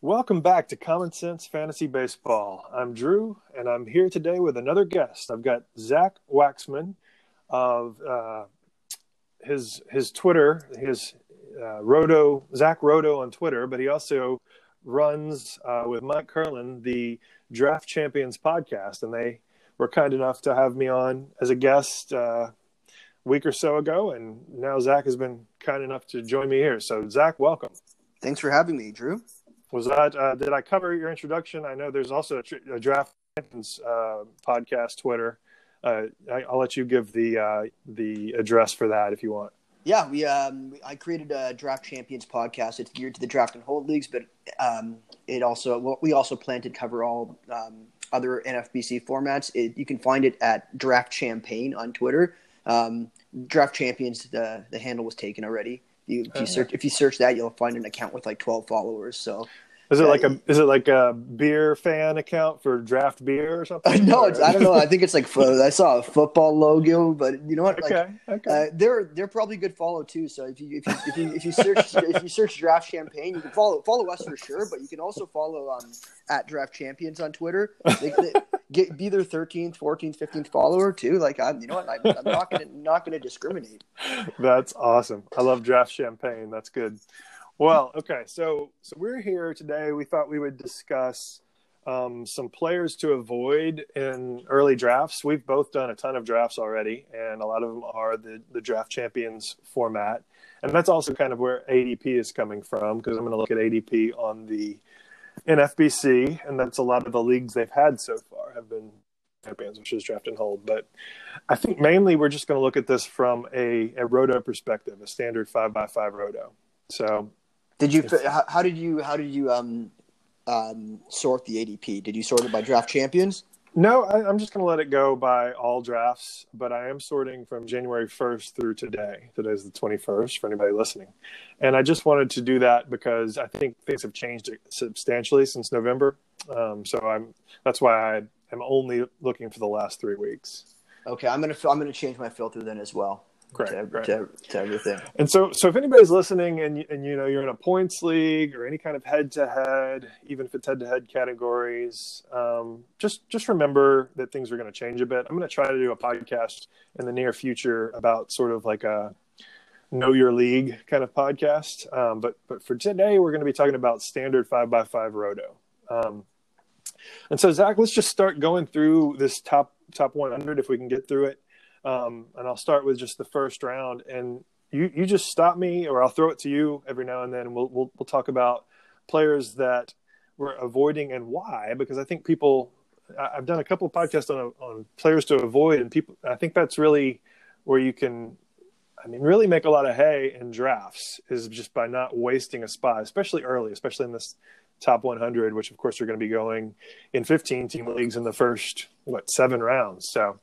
Welcome back to Common Sense Fantasy Baseball. I'm Drew, and I'm here today with another guest. I've got Zach Waxman of uh, his his Twitter, his uh, Roto Zach Roto on Twitter, but he also runs uh, with Mike Curlin the Draft Champions podcast, and they were kind enough to have me on as a guest uh, a week or so ago, and now Zach has been kind enough to join me here. So, Zach, welcome. Thanks for having me, Drew. Was that uh, did I cover your introduction? I know there's also a, a draft champions uh, podcast Twitter. Uh, I, will let you give the uh, the address for that if you want. Yeah, we um, I created a draft champions podcast. It's geared to the draft and hold leagues, but um, it also we also plan to cover all um, other NFBC formats. It, you can find it at Draft Champagne on Twitter. Um, draft champions, the the handle was taken already. You, if you uh, search if you search that, you'll find an account with like twelve followers. So is it like a is it like a beer fan account for draft beer or something? no, it's, I don't know. I think it's like I saw a football logo, but you know what? Like, okay, okay. Uh, they're they're probably good follow too. So if you if you if you, if you search if you search draft champagne, you can follow follow us for sure. But you can also follow um at draft champions on Twitter. They, they, get be their thirteenth, fourteenth, fifteenth follower too. Like I'm, you know what? I, I'm not gonna not gonna discriminate. That's awesome. I love draft champagne. That's good. Well, okay, so so we're here today. We thought we would discuss um, some players to avoid in early drafts. We've both done a ton of drafts already, and a lot of them are the the draft champions format, and that's also kind of where ADP is coming from because I'm going to look at ADP on the NFBC, and that's a lot of the leagues they've had so far have been champions, which is draft and hold. But I think mainly we're just going to look at this from a, a roto perspective, a standard five by five roto. So, did you? How, how did you? How did you um, um, sort the ADP? Did you sort it by draft champions? No, I, am just going to let it go by all drafts, but I am sorting from January 1st through today. Today's the 21st for anybody listening. And I just wanted to do that because I think things have changed substantially since November. Um, so I'm that's why I am only looking for the last three weeks. Okay, I'm gonna I'm gonna change my filter then as well. Great, to, great. To, to, everything. And so, so if anybody's listening and and you know you're in a points league or any kind of head to head, even if it's head to head categories, um, just just remember that things are going to change a bit. I'm going to try to do a podcast in the near future about sort of like a know your league kind of podcast. Um, but but for today, we're going to be talking about standard five by five roto. Um, and so Zach, let's just start going through this top top 100 if we can get through it. Um, and I'll start with just the first round. And you, you just stop me, or I'll throw it to you every now and then. And we'll, we'll, we'll talk about players that we're avoiding and why, because I think people, I've done a couple of podcasts on, on players to avoid, and people, I think that's really where you can, I mean, really make a lot of hay in drafts is just by not wasting a spot, especially early, especially in this top 100, which of course you're going to be going in 15 team leagues in the first, what, seven rounds. So,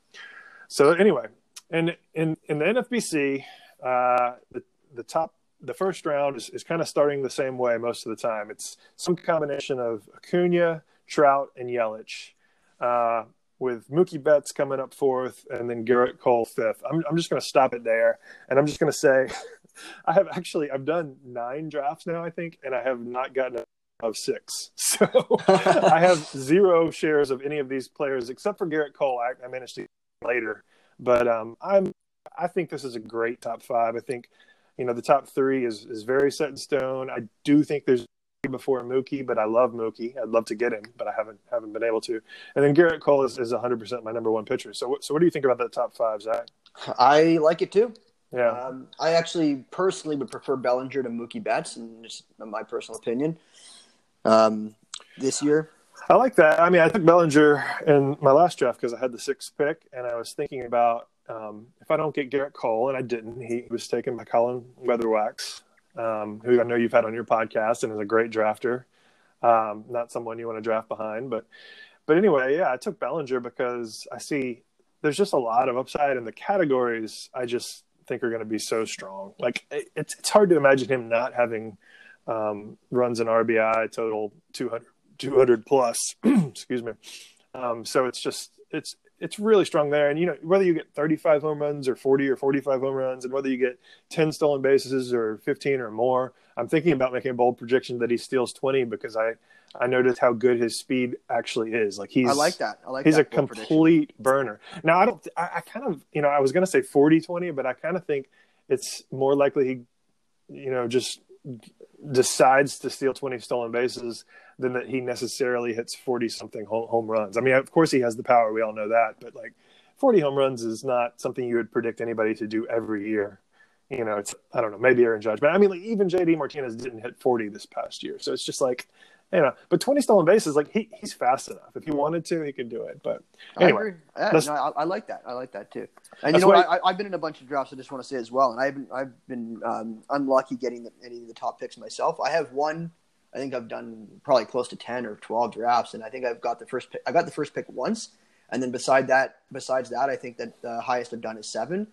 so anyway, and in in the NFBC, uh, the the top the first round is, is kind of starting the same way most of the time. It's some combination of Acuna, Trout, and Yelich, uh, with Mookie Betts coming up fourth, and then Gerrit Cole fifth. I'm I'm just going to stop it there, and I'm just going to say, I have actually I've done nine drafts now, I think, and I have not gotten of six. So I have zero shares of any of these players except for Gerrit Cole. I, I managed to later. But um, I'm I think this is a great top five. I think you know the top three is is very set in stone. I do think there's before Mookie, but I love Mookie. I'd love to get him, but I haven't haven't been able to. And then Gerrit Cole is, is 100% my number one pitcher. So so what do you think about that top five, Zach? I like it too. Yeah. Um, I actually personally would prefer Bellinger to Mookie Betts, and just my personal opinion. Um, this year, I like that. I mean, I took Bellinger in my last draft because I had the sixth pick, and I was thinking about um, if I don't get Gerrit Cole, and I didn't. He was taken by Colin Weatherwax, um, who I know you've had on your podcast and is a great drafter. Um, not someone you want to draft behind, but but anyway, yeah, I took Bellinger because I see there's just a lot of upside in the categories. I just think are going to be so strong. Like it's it's hard to imagine him not having um, runs an RBI total 200 200 plus. excuse me. Um, so it's just it's it's really strong there. And you know whether you get 35 home runs or 40 or 45 home runs, and whether you get 10 stolen bases or 15 or more, I'm thinking about making a bold prediction that he steals 20 because I I noticed how good his speed actually is. Like he's I like that. I like he's a complete burner. Now I don't I, I kind of you know I was gonna say 40 20, but I kind of think it's more likely he you know just decides to steal 20 stolen bases than that he necessarily hits 40 something home runs. I mean, of course he has the power. We all know that, but like 40 home runs is not something you would predict anybody to do every year. You know, it's, I don't know, maybe Aaron Judge, but I mean, like even JD Martinez didn't hit 40 this past year. So it's just like, you know, but 20 stolen bases, like he, he's fast enough. If he wanted to, he could do it. But anyway, I, yeah, no, I, I, like that. I like that too. And you know what? I, have been in a bunch of drafts. I just want to say as well, and I've been I've been um, unlucky getting the, any of the top picks myself. I have one. I think I've done probably close to 10 or 12 drafts, and I think I've got the first pick. I got the first pick once, and then beside that, besides that, I think that the highest I've done is seven.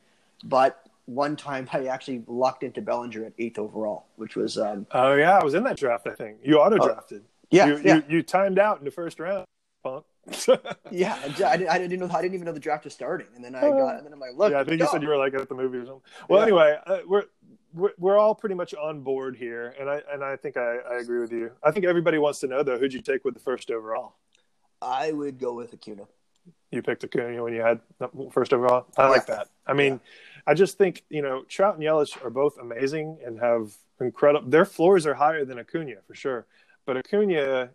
But one time I actually lucked into Bellinger at eighth overall, which was. Um, oh yeah, I was in that draft. I think you auto drafted. Yeah, you, yeah. You, you, timed out in the first round, punk. yeah, I didn't, I didn't know. I didn't even know the draft was starting, and then I got, and then I'm like, look. Yeah, I think you said you were like at the movie or something. Well, yeah. anyway, uh, we're, we're we're all pretty much on board here, and I and I think I, I agree with you. I think everybody wants to know though, who'd you take with the first overall? I would go with Acuna. You picked Acuna when you had first overall. I yeah. like that. I mean, yeah. I just think you know Trout and Yelich are both amazing and have incredible. Their floors are higher than Acuna for sure, but Acuna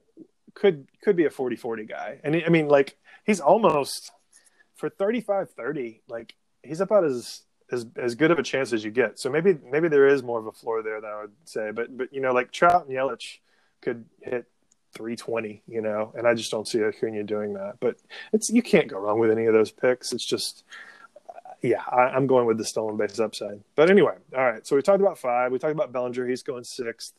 could could be a 40-40 guy. And I mean, like he's almost for 35-30, like he's about as as as good of a chance as you get. So maybe maybe there is more of a floor there than I would say. But but you know, like Trout and Yelich could hit 320, you know, and I just don't see Acuna doing that. But it's you can't go wrong with any of those picks. It's just yeah, I, am going with the stolen base upside. But anyway, all right. So we talked about five. We talked about Bellinger. He's going sixth.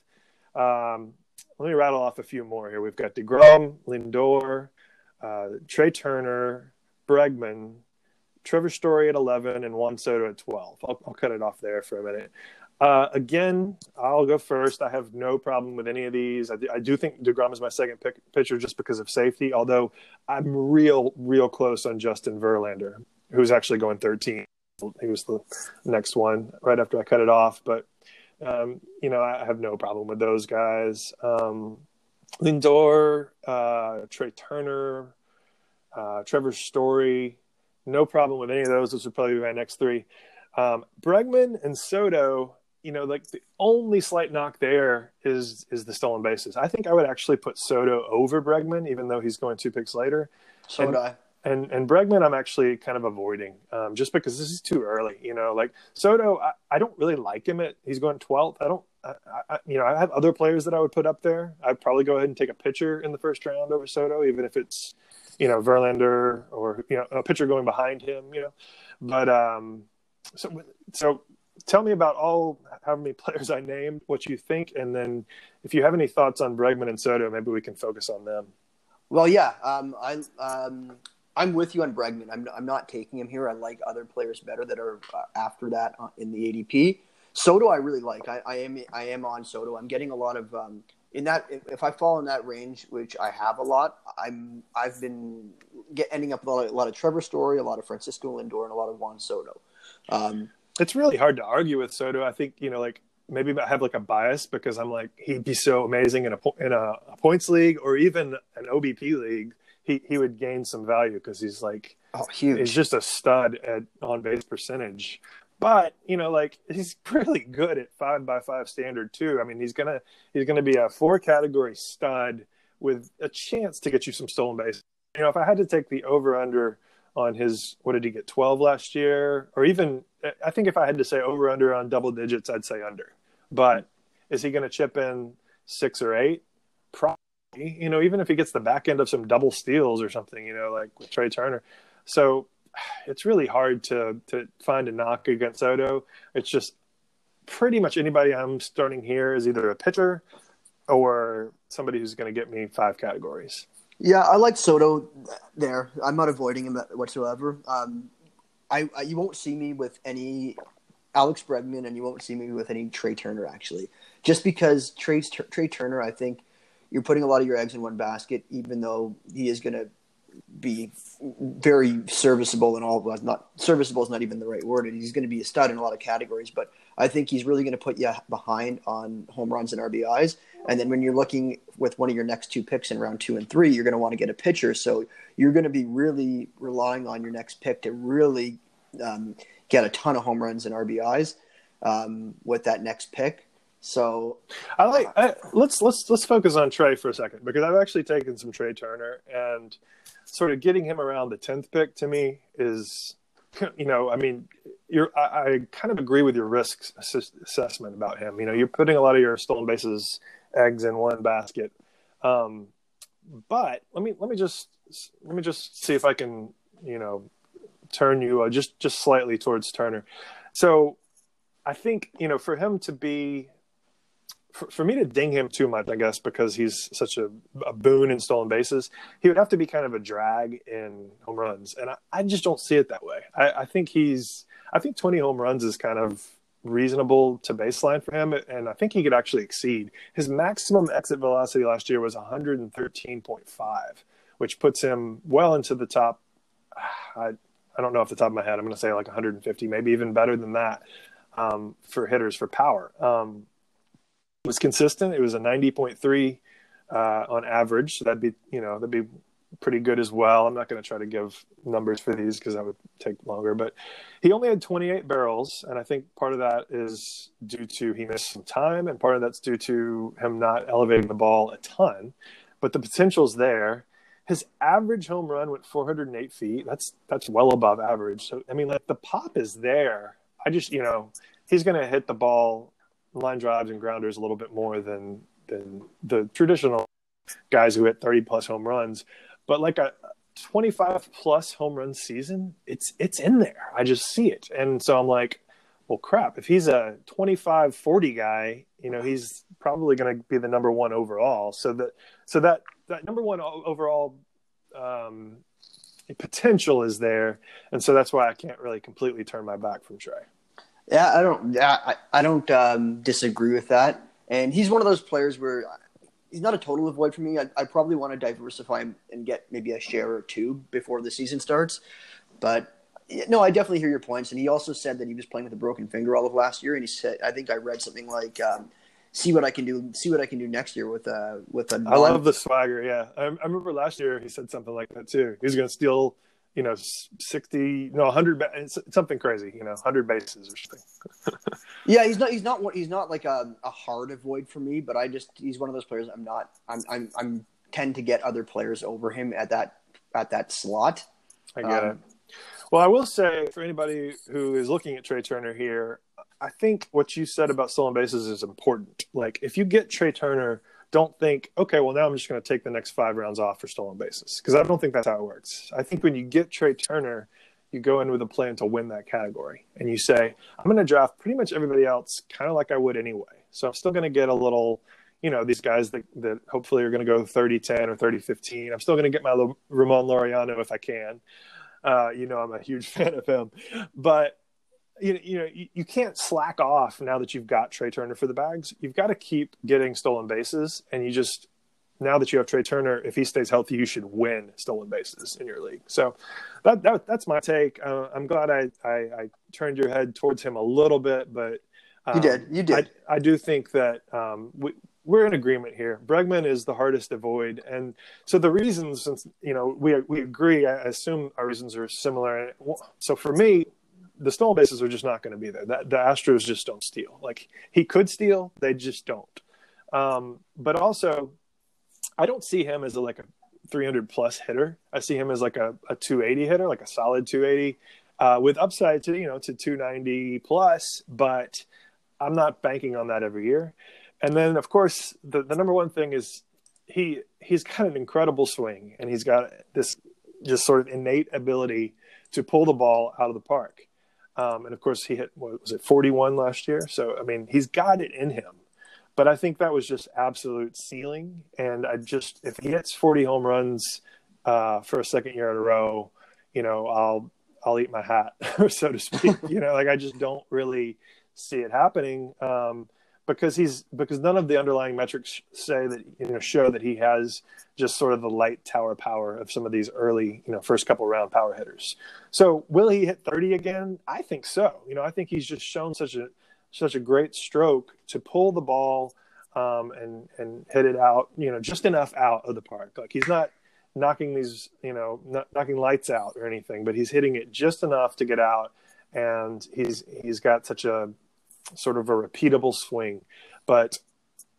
Um, let me rattle off a few more here. We've got DeGrom, Lindor, uh, Trea Turner, Bregman, Trevor Story at 11, and Juan Soto at 12. I'll, I'll cut it off there for a minute. Uh, again, I'll go first. I have no problem with any of these. I, I do think DeGrom is my second pick, pitcher just because of safety, although I'm real, real close on Justin Verlander, who's actually going 13. He was the next one right after I cut it off. But um, you know, I have no problem with those guys. Um, Lindor, uh, Trea Turner, uh, Trevor Story, no problem with any of those. Those would probably be my next three. Um, Bregman and Soto, you know, like the only slight knock there is is the stolen bases. I think I would actually put Soto over Bregman, even though he's going two picks later. So and, would I and and Bregman, I'm actually kind of avoiding um, just because this is too early. You know, like Soto, I, I don't really like him. At he's going 12th. I don't. I, I, you know, I have other players that I would put up there. I'd probably go ahead and take a pitcher in the first round over Soto, even if it's you know Verlander or you know a pitcher going behind him. You know, but um, so so tell me about all how many players I named, what you think, and then if you have any thoughts on Bregman and Soto, maybe we can focus on them. Well, yeah, um, I um, I'm with you on Bregman. I'm I'm not taking him here. I like other players better that are uh, after that uh, in the ADP. Soto, I really like. I, I am I am on Soto. I'm getting a lot of um, in that. If, I fall in that range, which I have a lot, I'm I've been get, ending up with a lot, of, a lot of Trevor Story, a lot of Francisco Lindor, and a lot of Juan Soto. Um, it's really hard to argue with Soto. I think you know, like maybe I have like a bias because I'm like he'd be so amazing in a in a, a points league or even an OBP league he he would gain some value because he's like oh huge. He's just a stud at on base percentage. But you know, like he's really good at five by five standard too. I mean, he's gonna he's gonna be a four category stud with a chance to get you some stolen base. You know, if I had to take the over under on his what did he get 12 last year or even I think if I had to say over under on double digits I'd say under. But is he going to chip in 6 or 8? Probably you know, even if he gets the back end of some double steals or something, you know, like with Trea Turner. So it's really hard to to find a knock against Soto. It's just pretty much anybody I'm starting here is either a pitcher or somebody who's going to get me five categories. Yeah, I like Soto there. I'm not avoiding him whatsoever. Um, I, I, you won't see me with any Alex Bregman, and you won't see me with any Trea Turner actually, just because Trea Trea Turner, I think you're putting a lot of your eggs in one basket, even though he is going to be very serviceable in all of not serviceable is not even the right word and he's going to be a stud in a lot of categories but i think he's really going to put you behind on home runs and rbis and then when you're looking with one of your next two picks in round two and three you're going to want to get a pitcher. So you're going to be really relying on your next pick to really um, get a ton of home runs and rbis um, with that next pick so I like I, let's let's let's focus on Trea for a second because I've actually taken some Trea Turner and sort of getting him around the tenth pick to me is you know I mean you're I, I kind of agree with your risk ass- assessment about him. You know you're putting a lot of your stolen bases eggs in one basket, um, but let me let me just let me just see if I can you know turn you uh, just just slightly towards Turner. So I think you know for him to be for, for me to ding him too much, I guess, because he's such a, a, boon in stolen bases, he would have to be kind of a drag in home runs, and I, I just don't see it that way. I, I, think he's, I think 20 home runs is kind of reasonable to baseline for him, and I think he could actually exceed his maximum exit velocity last year was 113.5, which puts him well into the top. I, I don't know off the top of my head. I'm going to say like 150, maybe even better than that um, for hitters for power. Um, was consistent. It was a 90.3 uh, on average. So that'd be, you know, that'd be pretty good as well. I'm not going to try to give numbers for these because that would take longer, but he only had 28 barrels. And I think part of that is due to he missed some time and part of that's due to him not elevating the ball a ton, but the potential's there. His average home run went 408 feet. That's, that's well above average. So, I mean, like the pop is there. I just, you know, he's going to hit the ball line drives and grounders a little bit more than than the traditional guys who hit 30 plus home runs. But like a 25 plus home run season, it's it's in there. I just see it. And so I'm like, well crap, if he's a 25 40 guy, you know, he's probably going to be the number 1 overall. So that so that that number 1 overall um potential is there. And so that's why I can't really completely turn my back from Trea. Yeah, I don't. Yeah, I, I don't um, disagree with that. And he's one of those players where he's not a total avoid for me. I, I probably want to diversify and get maybe a share or two before the season starts. But no, I definitely hear your points. And he also said that he was playing with a broken finger all of last year. And he said, I think I read something like, um, "See what I can do. See what I can do next year with a with a." Non- I love the swagger. Yeah, I, I remember last year he said something like that too. He's going to steal you know, 60, no, 100, something crazy, you know, 100 bases or something. yeah, he's not, he's not, he's not like a, a hard avoid for me, but I just, he's one of those players I'm not, I'm, I'm, I'm tend to get other players over him at that, at that slot. I get um, it. Well, I will say for anybody who is looking at Trea Turner here, I think what you said about stolen bases is important. Like, if you get Trea Turner don't think, okay, well, now I'm just going to take the next five rounds off for stolen bases. Because I don't think that's how it works. I think when you get Trea Turner, you go in with a plan to win that category. And you say, I'm going to draft pretty much everybody else kind of like I would anyway. So I'm still going to get a little, you know, these guys that, that hopefully are going to go 30 10 or 30 15. I'm still going to get my Ramon Laureano if I can. Uh, you know, I'm a huge fan of him. But you, you know you, you can't slack off now that you've got Trea Turner for the bags. You've got to keep getting stolen bases, and you just now that you have Trea Turner, if he stays healthy, you should win stolen bases in your league. So that, that that's my take. Uh, I'm glad I, I, I turned your head towards him a little bit, but um, you did you did. I, I do think that um, we, we're in agreement here. Bregman is the hardest to avoid, and so the reasons, since you know we we agree, I assume our reasons are similar. So for me, the stolen bases are just not going to be there. That the Astros just don't steal. Like he could steal, they just don't. Um, but also, I don't see him as a, like a 300 plus hitter. I see him as like a, a 280 hitter, like a solid 280 uh, with upside to you know to 290 plus. But I'm not banking on that every year. And then of course the the number one thing is he he's got an incredible swing and he's got this just sort of innate ability to pull the ball out of the park. Um, and of course, he hit what was it 41 last year. So I mean, he's got it in him. But I think that was just absolute ceiling. And I just if he hits 40 home runs uh, for a second year in a row, you know, I'll I'll eat my hat, so to speak. you know, like I just don't really see it happening. Um, because he's because none of the underlying metrics say that you know show that he has just sort of the light tower power of some of these early you know first couple round power hitters. So will he hit 30 again? I think so. You know, I think he's just shown such a such a great stroke to pull the ball um, and and hit it out. You know, just enough out of the park. Like he's not knocking these you know knocking lights out or anything, but he's hitting it just enough to get out. And he's he's got such a sort of a repeatable swing. But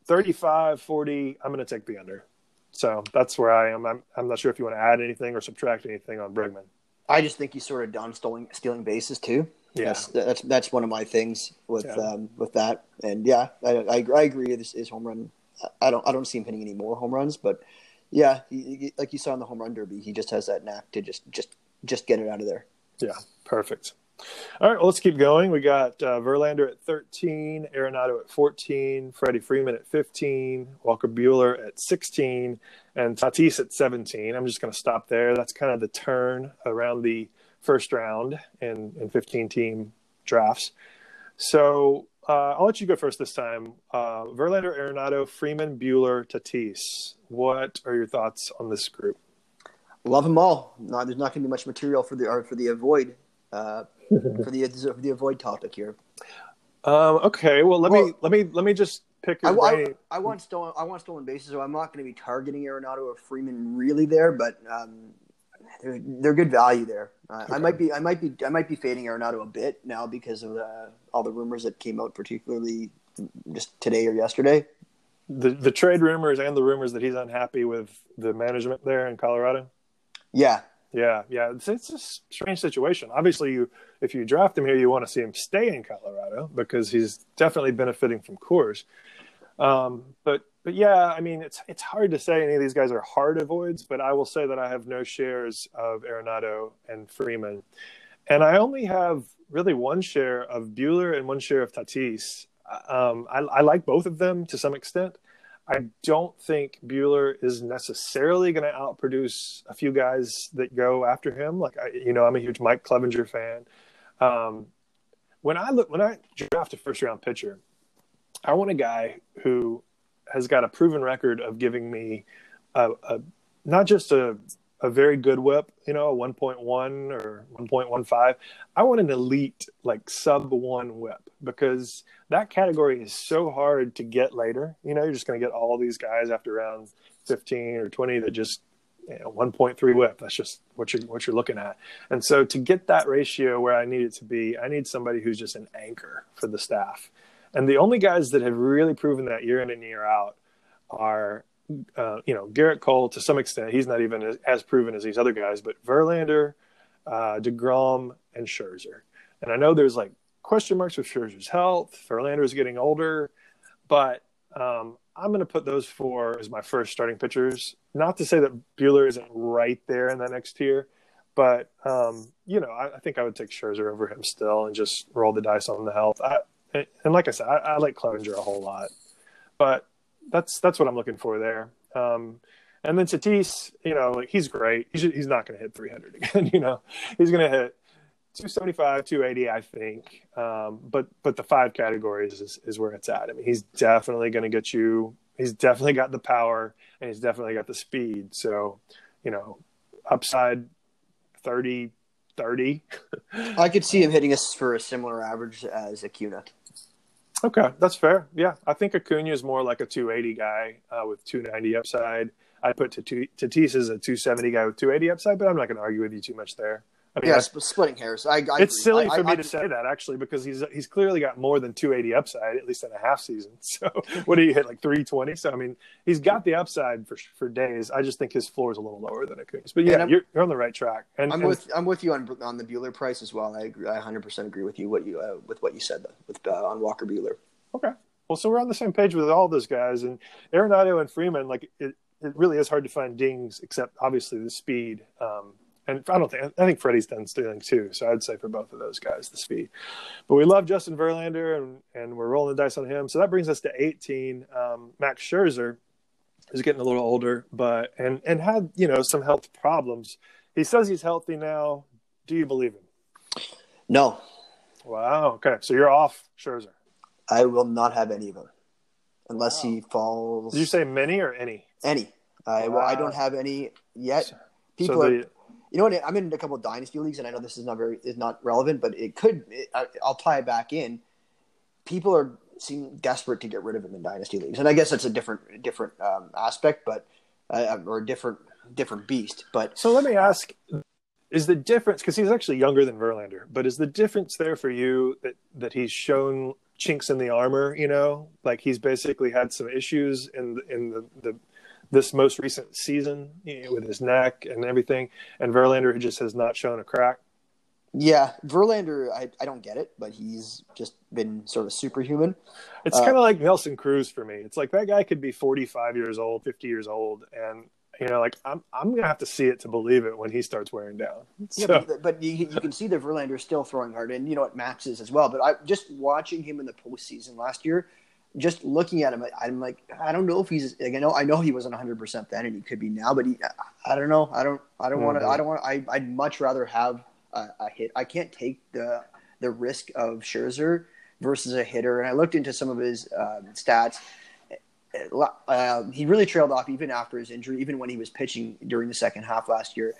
35, 40, I'm going to take the under. So that's where I am. I'm, I'm not sure if you want to add anything or subtract anything on Bregman. I just think he's sort of done stealing, stealing bases too. Yeah. That's, that's, that's one of my things with, yeah. um, with that. And yeah, I, I, I agree. This is home run. I don't, I don't see him hitting any more home runs, but yeah, he, he, like you saw in the home run derby, he just has that knack to just, just, just get it out of there. Yeah. Perfect. All right, well, let's keep going. We got uh, Verlander at 13, Arenado at 14, Freddie Freeman at 15, Walker Buehler at 16, and Tatis at 17. I'm just going to stop there. That's kind of the turn around the first round in, in 15 team drafts. So uh, I'll let you go first this time. Uh, Verlander, Arenado, Freeman, Buehler, Tatis. What are your thoughts on this group? Love them all. No, there's not going to be much material for the for the avoid uh, for the the avoid topic here. Um, okay, well let well, me let me let me just pick. I, I, I, want stolen I want stolen bases, so I'm not going to be targeting Arenado or Freeman really there, but um, they're they're good value there. Uh, okay. I might be I might be I might be fading Arenado a bit now because of the, all the rumors that came out, particularly just today or yesterday. The the trade rumors and the rumors that he's unhappy with the management there in Colorado. Yeah, yeah, yeah, it's, it's a strange situation. Obviously, you if you draft him here, you want to see him stay in Colorado because he's definitely benefiting from Coors. Um, but but yeah, I mean, it's it's hard to say any of these guys are hard avoids, but I will say that I have no shares of Arenado and Freeman, and I only have really one share of Buehler and one share of Tatis. Um, I, I like both of them to some extent. I don't think Buehler is necessarily going to outproduce a few guys that go after him. Like I, you know, I'm a huge Mike Clevinger fan. Um, when I look, when I draft a first round pitcher, I want a guy who has got a proven record of giving me a, a not just a a very good whip, you know, a 1.1 or 1.15. I want an elite, like sub one whip because that category is so hard to get later. You know, you're just going to get all these guys after round 15 or 20 that just you know, 1.3 whip. That's just what you're what you're looking at. And so to get that ratio where I need it to be, I need somebody who's just an anchor for the staff. And the only guys that have really proven that year in and year out are uh, you know, Gerrit Cole to some extent, he's not even as, as proven as these other guys, but Verlander, uh, DeGrom, and Scherzer. And I know there's like question marks with Scherzer's health. Verlander is getting older, but um, I'm going to put those four as my first starting pitchers. Not to say that Buehler isn't right there in that next tier, but um, you know, I, I, think I would take Scherzer over him still and just roll the dice on the health. I, and like I said, I, I like Clevinger a whole lot, but that's that's what I'm looking for there. Um, and then Tatis, you know, like he's great. He's he's not going to hit 300 again. You know, he's going to hit 275, 280, I think. Um, but but the five categories is is where it's at. I mean, he's definitely going to get you. He's definitely got the power and he's definitely got the speed. So, you know, upside 30, 30. I could see him hitting us for a similar average as Acuna. Okay, that's fair. Yeah, I think Acuna is more like a 280 guy uh, with 290 upside. I put Tatis as a 270 guy with 280 upside, but I'm not going to argue with you too much there. I mean, yeah, splitting hairs. I, I it's silly I, for me to say that actually because he's he's clearly got more than 280 upside at least in a half season. So what do you hit like 320? So I mean, he's got the upside for for days. I just think his floor is a little lower than Acuna's. But yeah, you're, you're on the right track. And I'm and, with I'm with you on on the Buehler price as well. I agree. I 100 percent agree with you what you uh, with what you said though, with uh, on Walker Buehler. Okay. Well, so we're on the same page with all those guys, and Arenado and Freeman. Like it, it really is hard to find dings, except obviously the speed. Um, and I don't think I think Freddie's done stealing too. So I'd say for both of those guys, the speed. But we love Justin Verlander, and and we're rolling the dice on him. So that brings us to 18. Um, Max Scherzer is getting a little older, but and and had you know some health problems. He says he's healthy now. Do you believe him? No. Wow. Okay. So you're off Scherzer. I will not have any of them. unless wow. he falls. Did you say many or any? Any. I, wow. Well, I don't have any yet. People so the, are. You know what? I'm in a couple of dynasty leagues, and I know this is not very is not relevant, but it could. It, I, I'll tie it back in. People are seem desperate to get rid of him in dynasty leagues, and I guess that's a different different um, aspect, but uh, or a different different beast. But so let me ask: Is the difference because he's actually younger than Verlander, but is the difference there for you that that he's shown chinks in the armor? You know, like he's basically had some issues in in the, the this most recent season you know, with his neck and everything, and Verlander just has not shown a crack. Yeah, Verlander, I, I don't get it, but he's just been sort of superhuman. It's uh, kind of like Nelson Cruz for me. It's like that guy could be 45 years old, 50 years old, and you know, like I'm I'm gonna have to see it to believe it when he starts wearing down. So. Yeah, but, but you, you, can see that Verlander is still throwing hard, and you know what Max is as well. But I just watching him in the postseason last year, just looking at him, I'm like, I don't know if he's. Like, I know, I know he wasn't 100 percent then, and he could be now, but he, I don't know. I don't, I don't mm-hmm. want to. I don't want. I, I'd much rather have a, a, hit. I can't take the the risk of Scherzer versus a hitter. And I looked into some of his um, stats. Uh, he really trailed off even after his injury, even when he was pitching during the second half last year.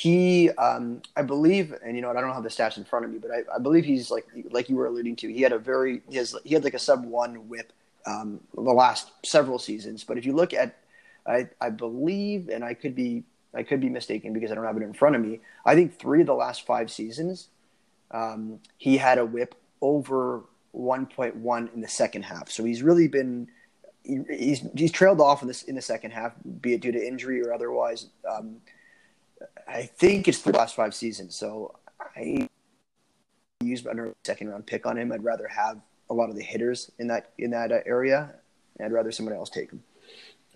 He, um, I believe, and you know, I don't have the stats in front of me, but I, I, believe he's like like you were alluding to. He had a very he has he had like a sub one WHIP um, the last several seasons. But if you look at, I, I believe, and I could be I could be mistaken because I don't have it in front of me. I think three of the last five seasons, um, he had a WHIP over 1.1 in the second half. So he's really been he, he's he's trailed off in this in the second half, be it due to injury or otherwise. Um, I think it's the last five seasons. So I use another second round pick on him. I'd rather have a lot of the hitters in that in that uh, area. I'd rather someone else take him.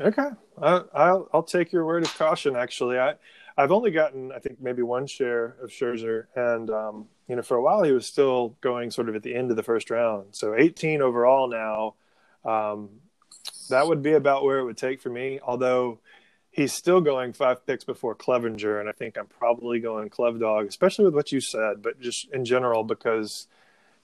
Okay, I, will I'll take your word of caution. Actually, I I've only gotten I think maybe one share of Scherzer, and um, you know for a while he was still going sort of at the end of the first round. So 18 overall now. Um, that would be about where it would take for me. Although he's still going five picks before Clevinger, and I think I'm probably going Clev Dog, especially with what you said, but just in general because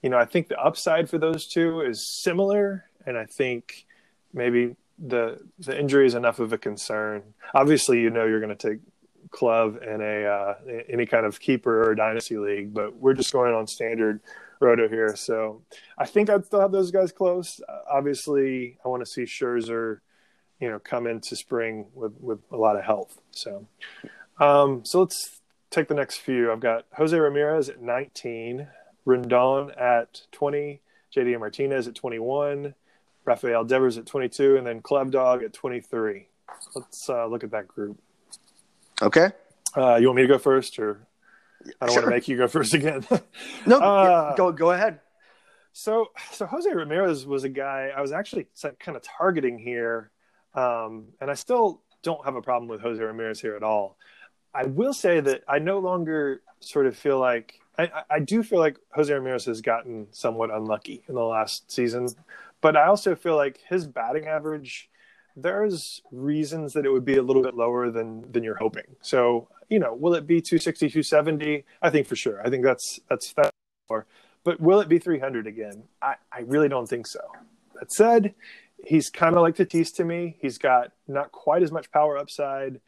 you know I think the upside for those two is similar, and I think maybe the the injury is enough of a concern. Obviously, you know you're going to take Clev in a uh, any kind of keeper or dynasty league, but we're just going on standard roto here. So I think I'd still have those guys close. Obviously, I want to see Scherzer, you know, come into spring with with a lot of health. So, um, so let's take the next few. I've got Jose Ramirez at 19, Rendon at 20, JD Martinez at 21. Rafael Devers at 22, and then Clev Dog at 23. Let's uh, look at that group. Okay. Uh, you want me to go first, or I don't sure. want to make you go first again. no, uh, go go ahead. So, so Jose Ramirez was a guy I was actually kind of targeting here, um, and I still don't have a problem with Jose Ramirez here at all. I will say that I no longer sort of feel like I, I do feel like Jose Ramirez has gotten somewhat unlucky in the last season but I also feel like his batting average, there's reasons that it would be a little bit lower than than you're hoping. So, you know, will it be 260, 270? I think for sure. I think that's that's that. But will it be 300 again? I, I really don't think so. That said, he's kind of like Tatis to me. He's got not quite as much power upside,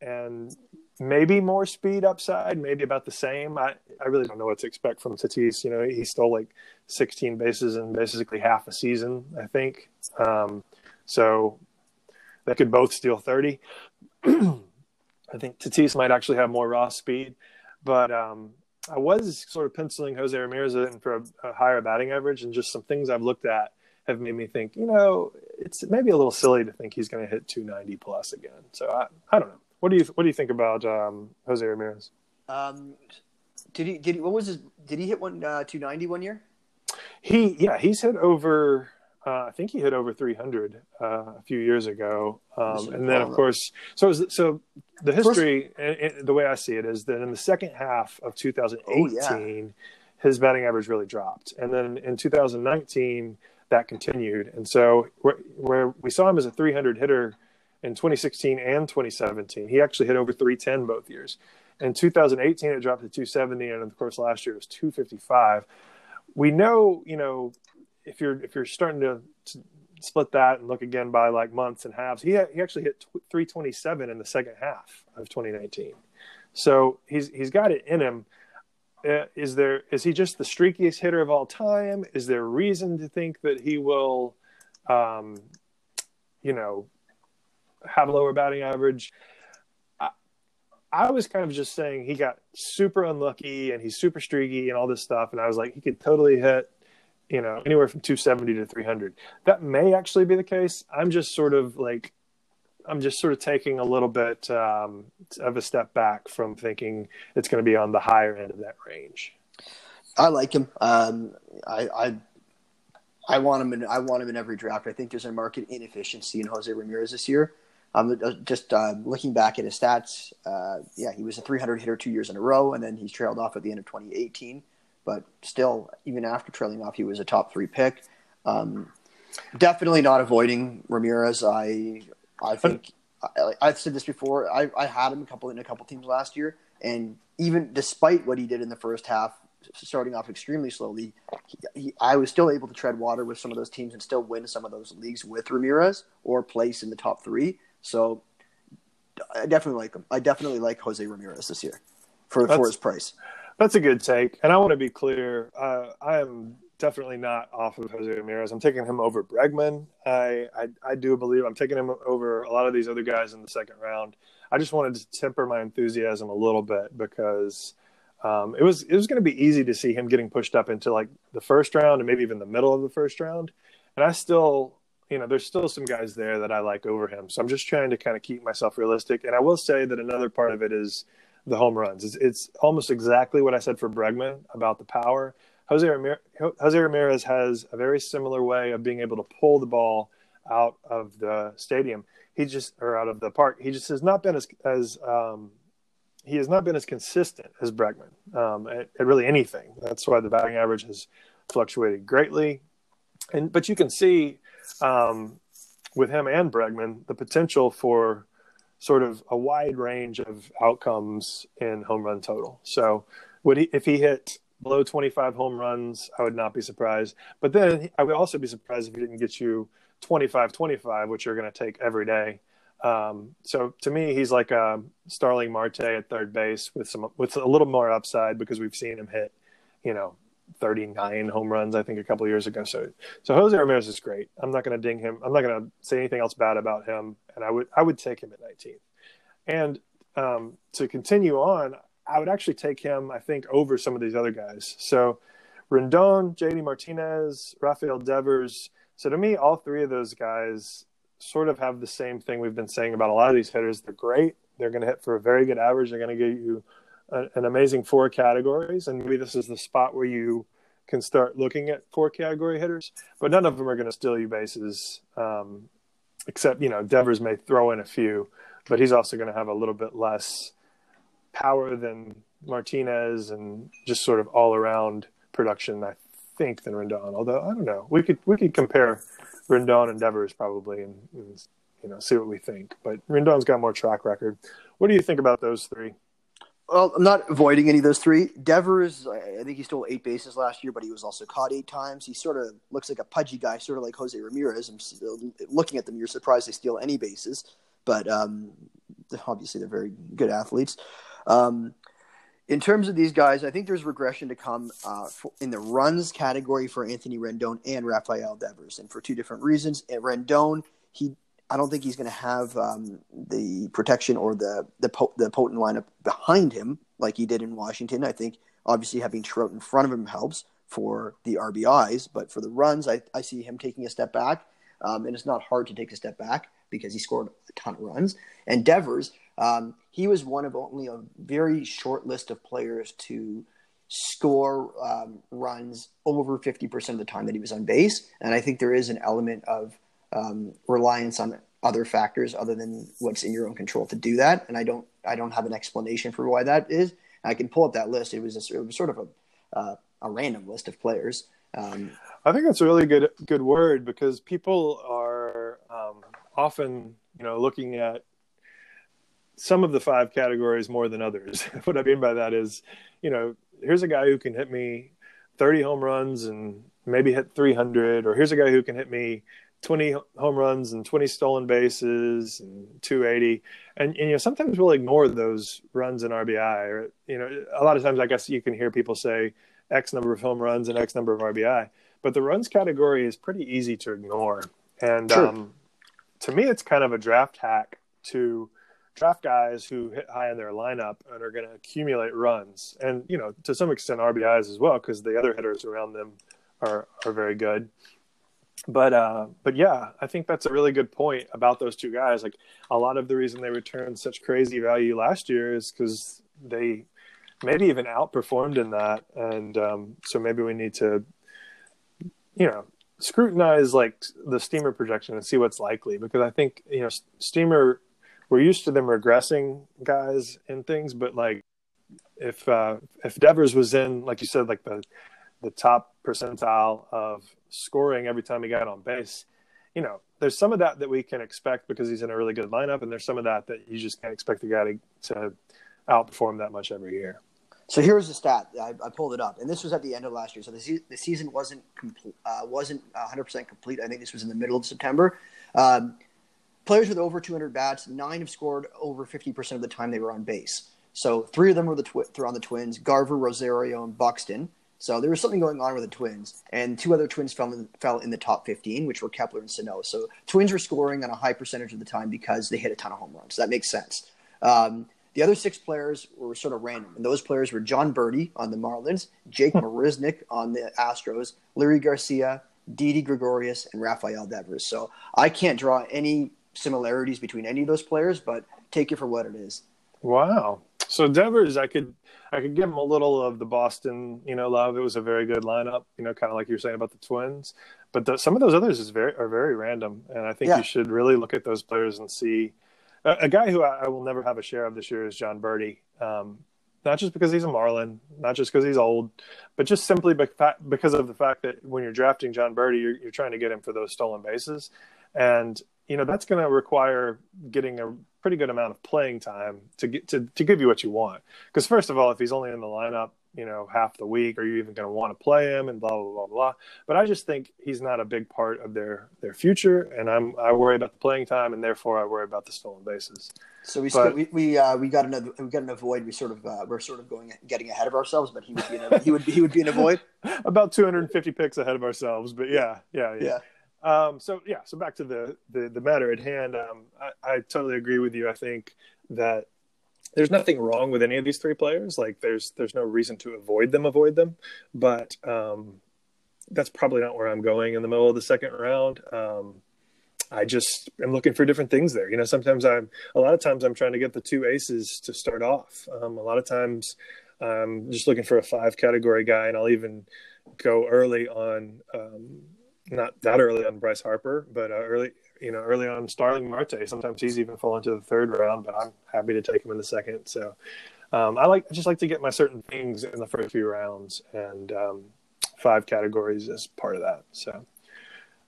and maybe more speed upside, maybe about the same. I, I really don't know what to expect from Tatis. You know, he stole like 16 bases in basically half a season, I think. Um, so they could both steal 30. I think Tatis might actually have more raw speed, but um, I was sort of penciling Jose Ramirez in for a, a higher batting average, and just some things I've looked at have made me think, you know, it's maybe a little silly to think he's going to hit 290 plus again. So I, I don't know. What do you What do you think about um, Jose Ramirez? Um, did he Did he What was his Did he hit one uh, 290 one year? He yeah he's hit over. Uh, I think he hit over 300 uh, a few years ago, um, and then of course, so so the history, First, and, and the way I see it is that in the second half of 2018, oh, yeah. his batting average really dropped, and then in 2019 that continued, and so where, we saw him as a 300 hitter in 2016 and 2017. He actually hit over 310 both years. In 2018, it dropped to 270, and of course, last year it was 255. We know, you know, if you're if you're starting to, to split that and look again by like months and halves, he he actually hit 327 in the second half of 2019. So he's he's got it in him. Uh, is there is he just the streakiest hitter of all time? Is there reason to think that he will, um, you know, have a lower batting average? I, I was kind of just saying he got super unlucky and he's super streaky and all this stuff, and I was like he could totally hit you know, anywhere from 270 to 300. That may actually be the case. I'm just sort of like, I'm just sort of taking a little bit um, of a step back from thinking it's going to be on the higher end of that range. I like him. Um, I, I, I want him in. I want him in every draft. I think there's a market inefficiency in Jose Ramirez this year. Um, just uh, looking back at his stats, uh, yeah, he was a 300 hitter two years in a row, and then he's trailed off at the end of 2018 but still, even after trailing off, he was a top three pick. Um, definitely not avoiding Ramirez. I I think I, have said this before. I, I had him a couple in a couple teams last year, and even despite what he did in the first half, starting off extremely slowly, he, he, I was still able to tread water with some of those teams and still win some of those leagues with Ramirez or place in the top three. So I definitely like him. I definitely like Jose Ramirez this year for for his price. That's a good take, and I want to be clear. Uh, I am definitely not off of Jose Ramirez. I'm taking him over Bregman. I, I, I do believe I'm taking him over a lot of these other guys in the second round. I just wanted to temper my enthusiasm a little bit because um, it was it was going to be easy to see him getting pushed up into like the first round and maybe even the middle of the first round. And I still, you know, there's still some guys there that I like over him. So I'm just trying to kind of keep myself realistic. And I will say that another part of it is the home runs. It's, it's almost exactly what I said for Bregman about the power. Jose Ramirez, Jose Ramirez has a very similar way of being able to pull the ball out of the stadium. He just or out of the park. He just has not been as as um, he has not been as consistent as Bregman um, at, at, really anything. That's why the batting average has fluctuated greatly. And but you can see um, with him and Bregman the potential for sort of a wide range of outcomes in home run total. So would he if he hit below 25 home runs, I would not be surprised. But then I would also be surprised if he didn't get you 25 25, which you're going to take every day. Um, so to me, he's like a Starling Marte at third base with some with a little more upside because we've seen him hit, you know, 39 home runs I think a couple years ago. So so Jose Ramirez is great. I'm not going to ding him. I'm not going to say anything else bad about him, and I would I would take him at 19th. And um, to continue on, I would actually take him I think over some of these other guys. So Rendon, JD Martinez, Rafael Devers. So to me, all three of those guys sort of have the same thing we've been saying about a lot of these hitters. They're great. They're going to hit for a very good average. They're going to get you an amazing four categories, and maybe this is the spot where you can start looking at four category hitters. But none of them are going to steal you bases, um, except you know Devers may throw in a few, but he's also going to have a little bit less power than Martinez and just sort of all around production. I think than Rendon. Although I don't know, we could we could compare Rendon and Devers probably and, and you know see what we think. But Rendon's got more track record. What do you think about those three? Well, I'm not avoiding any of those three. Devers, I think he stole eight bases last year, but he was also caught eight times. He sort of looks like a pudgy guy, sort of like Jose Ramirez. I'm looking at them, you're surprised they steal any bases, but um, obviously they're very good athletes. Um, in terms of these guys, I think there's regression to come uh, for, in the runs category for Anthony Rendon and Rafael Devers, and for two different reasons. At Rendon, he I don't think he's going to have um, the protection or the the, po- the potent lineup behind him like he did in Washington. I think obviously having Trout in front of him helps for the RBIs, but for the runs, I, I see him taking a step back, um, and it's not hard to take a step back because he scored a ton of runs. And Devers, um, he was one of only a very short list of players to score um, runs over 50% of the time that he was on base. And I think there is an element of um, reliance on other factors other than what's in your own control to do that. And I don't, I don't have an explanation for why that is. I can pull up that list. It was, a, it was sort of a, uh, a random list of players. Um, I think that's a really good, good word because people are um, often, you know, looking at some of the five categories more than others. what I mean by that is, you know, here's a guy who can hit me 30 home runs and maybe hit 300, or here's a guy who can hit me 20 home runs and 20 stolen bases and 280 and, and, you know sometimes we'll ignore those runs in rbi or you know a lot of times i guess you can hear people say x number of home runs and x number of rbi but the runs category is pretty easy to ignore and sure. um, to me it's kind of a draft hack to draft guys who hit high in their lineup and are going to accumulate runs. And you know to some extent rbis as well because the other hitters around them are are very good. But uh, but yeah, I think that's a really good point about those two guys. Like a lot of the reason they returned such crazy value last year is because they maybe even outperformed in that, and um, so maybe we need to, you know, scrutinize like the Steamer projection and see what's likely. Because I think you know Steamer we're used to them regressing guys and things, but like if uh, if Devers was in like you said like the the top percentile of scoring every time he got on base. You know, there's some of that that we can expect because he's in a really good lineup, and there's some of that that you just can't expect the guy to, to outperform that much every year. So here's the stat. I, I, pulled it up, and this was at the end of last year. So the, se- the season wasn't complete, uh, wasn't 100 percent complete. I think this was in the middle of September. Um, players with over 200 bats, nine have scored over 50 percent of the time they were on base. So three of them were the twi- on the Twins: Garver, Rosario, and Buxton. So there was something going on with the Twins, and two other Twins fell in, fell in the top 15, which were Kepler and Sano. So Twins were scoring on a high percentage of the time because they hit a ton of home runs. That makes sense. Um, the other six players were sort of random, and those players were Jon Berti on the Marlins, Jake Marisnick on the Astros, Leury Garcia, Didi Gregorius, and Rafael Devers. So I can't draw any similarities between any of those players, but take it for what it is. Wow. So Devers, I could I could give him a little of the Boston, you know, love. It was a very good lineup, you know, kind of like you were saying about the Twins. But the, some of those others is very are very random, and I think yeah. you should really look at those players and see. A, a guy who I, I, will never have a share of this year is Jon Berti. Um, not just because he's a Marlin, not just because he's old, but just simply because of the fact that when you're drafting Jon Berti, you're, you're trying to get him for those stolen bases, and you know that's going to require getting a pretty good amount of playing time to get to, to give you what you want. Because first of all, if he's only in the lineup, you know, half the week, are you even going to want to play him and blah blah blah blah. But I just think he's not a big part of their their future, and I'm I worry about the playing time, and therefore I worry about the stolen bases. So we but, we we, uh, we got another we got an avoid. We sort of uh, we're sort of going getting ahead of ourselves, but he would be in a, he would he would be in a void. About 250 picks ahead of ourselves, but yeah, yeah, yeah. yeah. Um, so yeah, so back to the the, the matter at hand. Um, I, I, totally agree with you. I think that there's nothing wrong with any of these three players. Like there's there's no reason to avoid them, avoid them. But um, that's probably not where I'm going in the middle of the second round. Um, I just am looking for different things there. You know, sometimes I'm a lot of times I'm trying to get the two aces to start off. Um, a lot of times I'm just looking for a five category guy, and I'll even go early on um, not that early on Bryce Harper, but uh, early, you know, early on Starling Marte. Sometimes he's even fallen to the third round, but I'm happy to take him in the second. So um, I like I just like to get my certain things in the first few rounds, and um, five categories is part of that. So.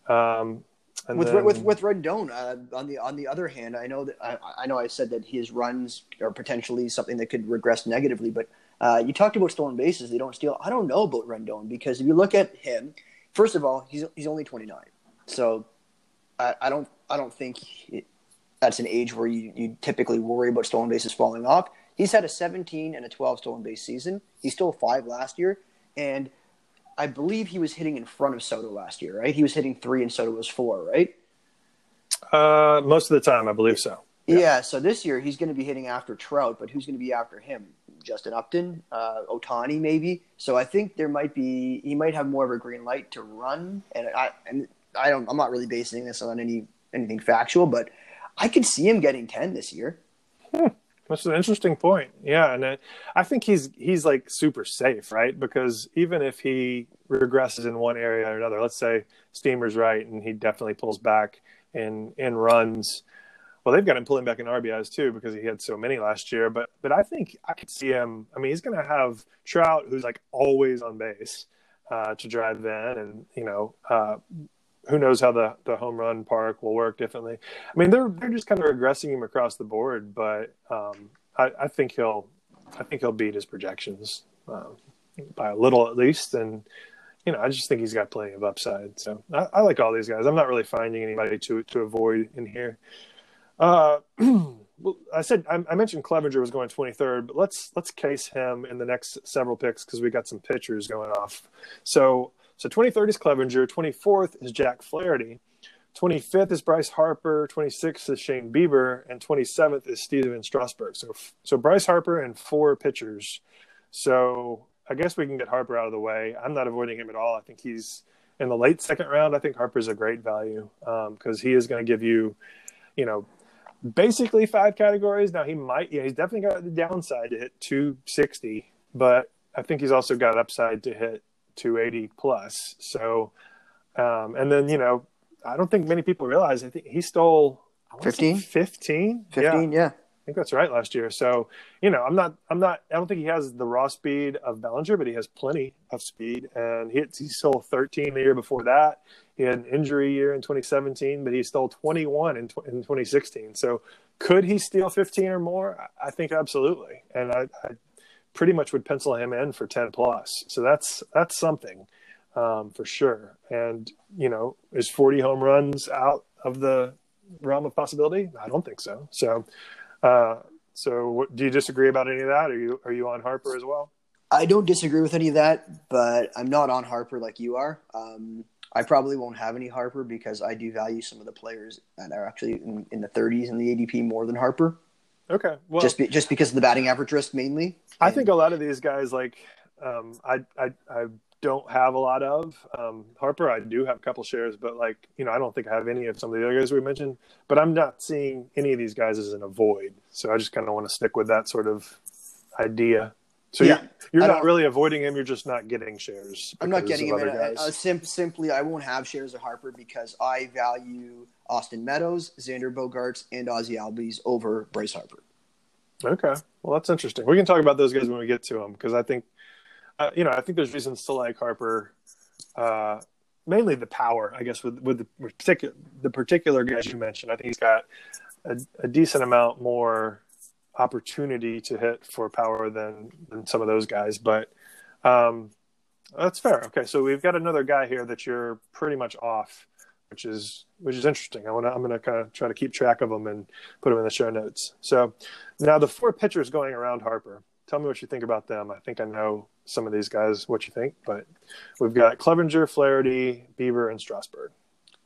Um, with, then, with with Rendon, uh, on the on the other hand, I know that I, I, know I said that his runs are potentially something that could regress negatively, but uh, you talked about stolen bases; they don't steal. I don't know about Rendon because if you look at him, First of all, he's he's only 29, so I, I don't I don't think it, that's an age where you, you typically worry about stolen bases falling off. He's had a 17 and a 12 stolen base season. He stole five last year, and I believe he was hitting in front of Soto last year, right? He was hitting three and Soto was four, right? Uh, most of the time, I believe so. Yeah. yeah so this year he's going to be hitting after Trout, but who's going to be after him? Justin Upton, uh, Ohtani, maybe. So I think there might be he might have more of a green light to run, and I and I don't I'm not really basing this on any anything factual, but I could see him getting ten this year. Hmm. That's an interesting point. Yeah, and I think he's he's like super safe, right? Because even if he regresses in one area or another, let's say Steamer's right, and he definitely pulls back in in runs well, they've got him pulling back in RBIs too because he had so many last year. But but I think I could see him. I mean, he's going to have Trout, who's like always on base, uh, to drive in, and you know, uh, who knows how the the home run park will work differently. I mean, they're they're just kind of regressing him across the board, but um, I, I, think he'll I think he'll beat his projections uh, by a little at least, and you know, I just think he's got plenty of upside. So I, I like all these guys. I'm not really finding anybody to to avoid in here. Uh, I said I, I, mentioned Clevinger was going 23rd, but let's let's case him in the next several picks because we got some pitchers going off. So so 23rd is Clevinger, 24th is Jack Flaherty, 25th is Bryce Harper, 26th is Shane Bieber, and 27th is Stephen Strasburg. So so Bryce Harper and four pitchers. So I guess we can get Harper out of the way. I'm not avoiding him at all. I think he's in the late second round. I think Harper's a great value because um, he is going to give you, you know, basically five categories. Now he might, yeah, he's definitely got the downside to hit 260, but I think he's also got upside to hit 280 plus. So, um, and then you know, I don't think many people realize. I think he stole 15, 15, 15, yeah. yeah. I think that's right last year. So, you know, I'm not, I'm not, I don't think he has the raw speed of Bellinger, but he has plenty of speed. And he, he stole 13 the year before that. He had an injury year in 2017, but he stole 21 in, in 2016. So could he steal 15 or more? I think absolutely. And I, I pretty much would pencil him in for 10 plus. So that's, that's something um, for sure. And, you know, is 40 home runs out of the realm of possibility? I don't think so. So, uh, so do you disagree about any of that? Are you, are you on Harper as well? I don't disagree with any of that, but I'm not on Harper like you are. Um, I probably won't have any Harper because I do value some of the players that are actually in, in the 30s in the ADP more than Harper. Okay, well, just be, just because of the batting average risk mainly. I and, think a lot of these guys, like um, I, I, I don't have a lot of um, Harper. I do have a couple shares, but like you know, I don't think I have any of some of the other guys we mentioned. But I'm not seeing any of these guys as an avoid. So I just kind of want to stick with that sort of idea. So yeah, you're, you're not really avoiding him. You're just not getting shares. I'm not getting him. A sim- simply, I won't have shares of Harper because I value Austin Meadows, Xander Bogaerts, and Ozzie Albies over Bryce Harper. Okay, well that's interesting. We can talk about those guys when we get to them because I think, uh, you know, I think there's reasons to like Harper. Uh, mainly the power, I guess, with with the particular the particular guys you mentioned. I think he's got a, a decent amount more opportunity to hit for power than than some of those guys. But um, that's fair. Okay, so we've got another guy here that you're pretty much off, which is which is interesting. I want to I'm going to kind of try to keep track of them and put them in the show notes. So now the four pitchers going around Harper. Tell me what you think about them. I think I know some of these guys what you think, but we've got Clevinger, Flaherty, Bieber, and Strasburg.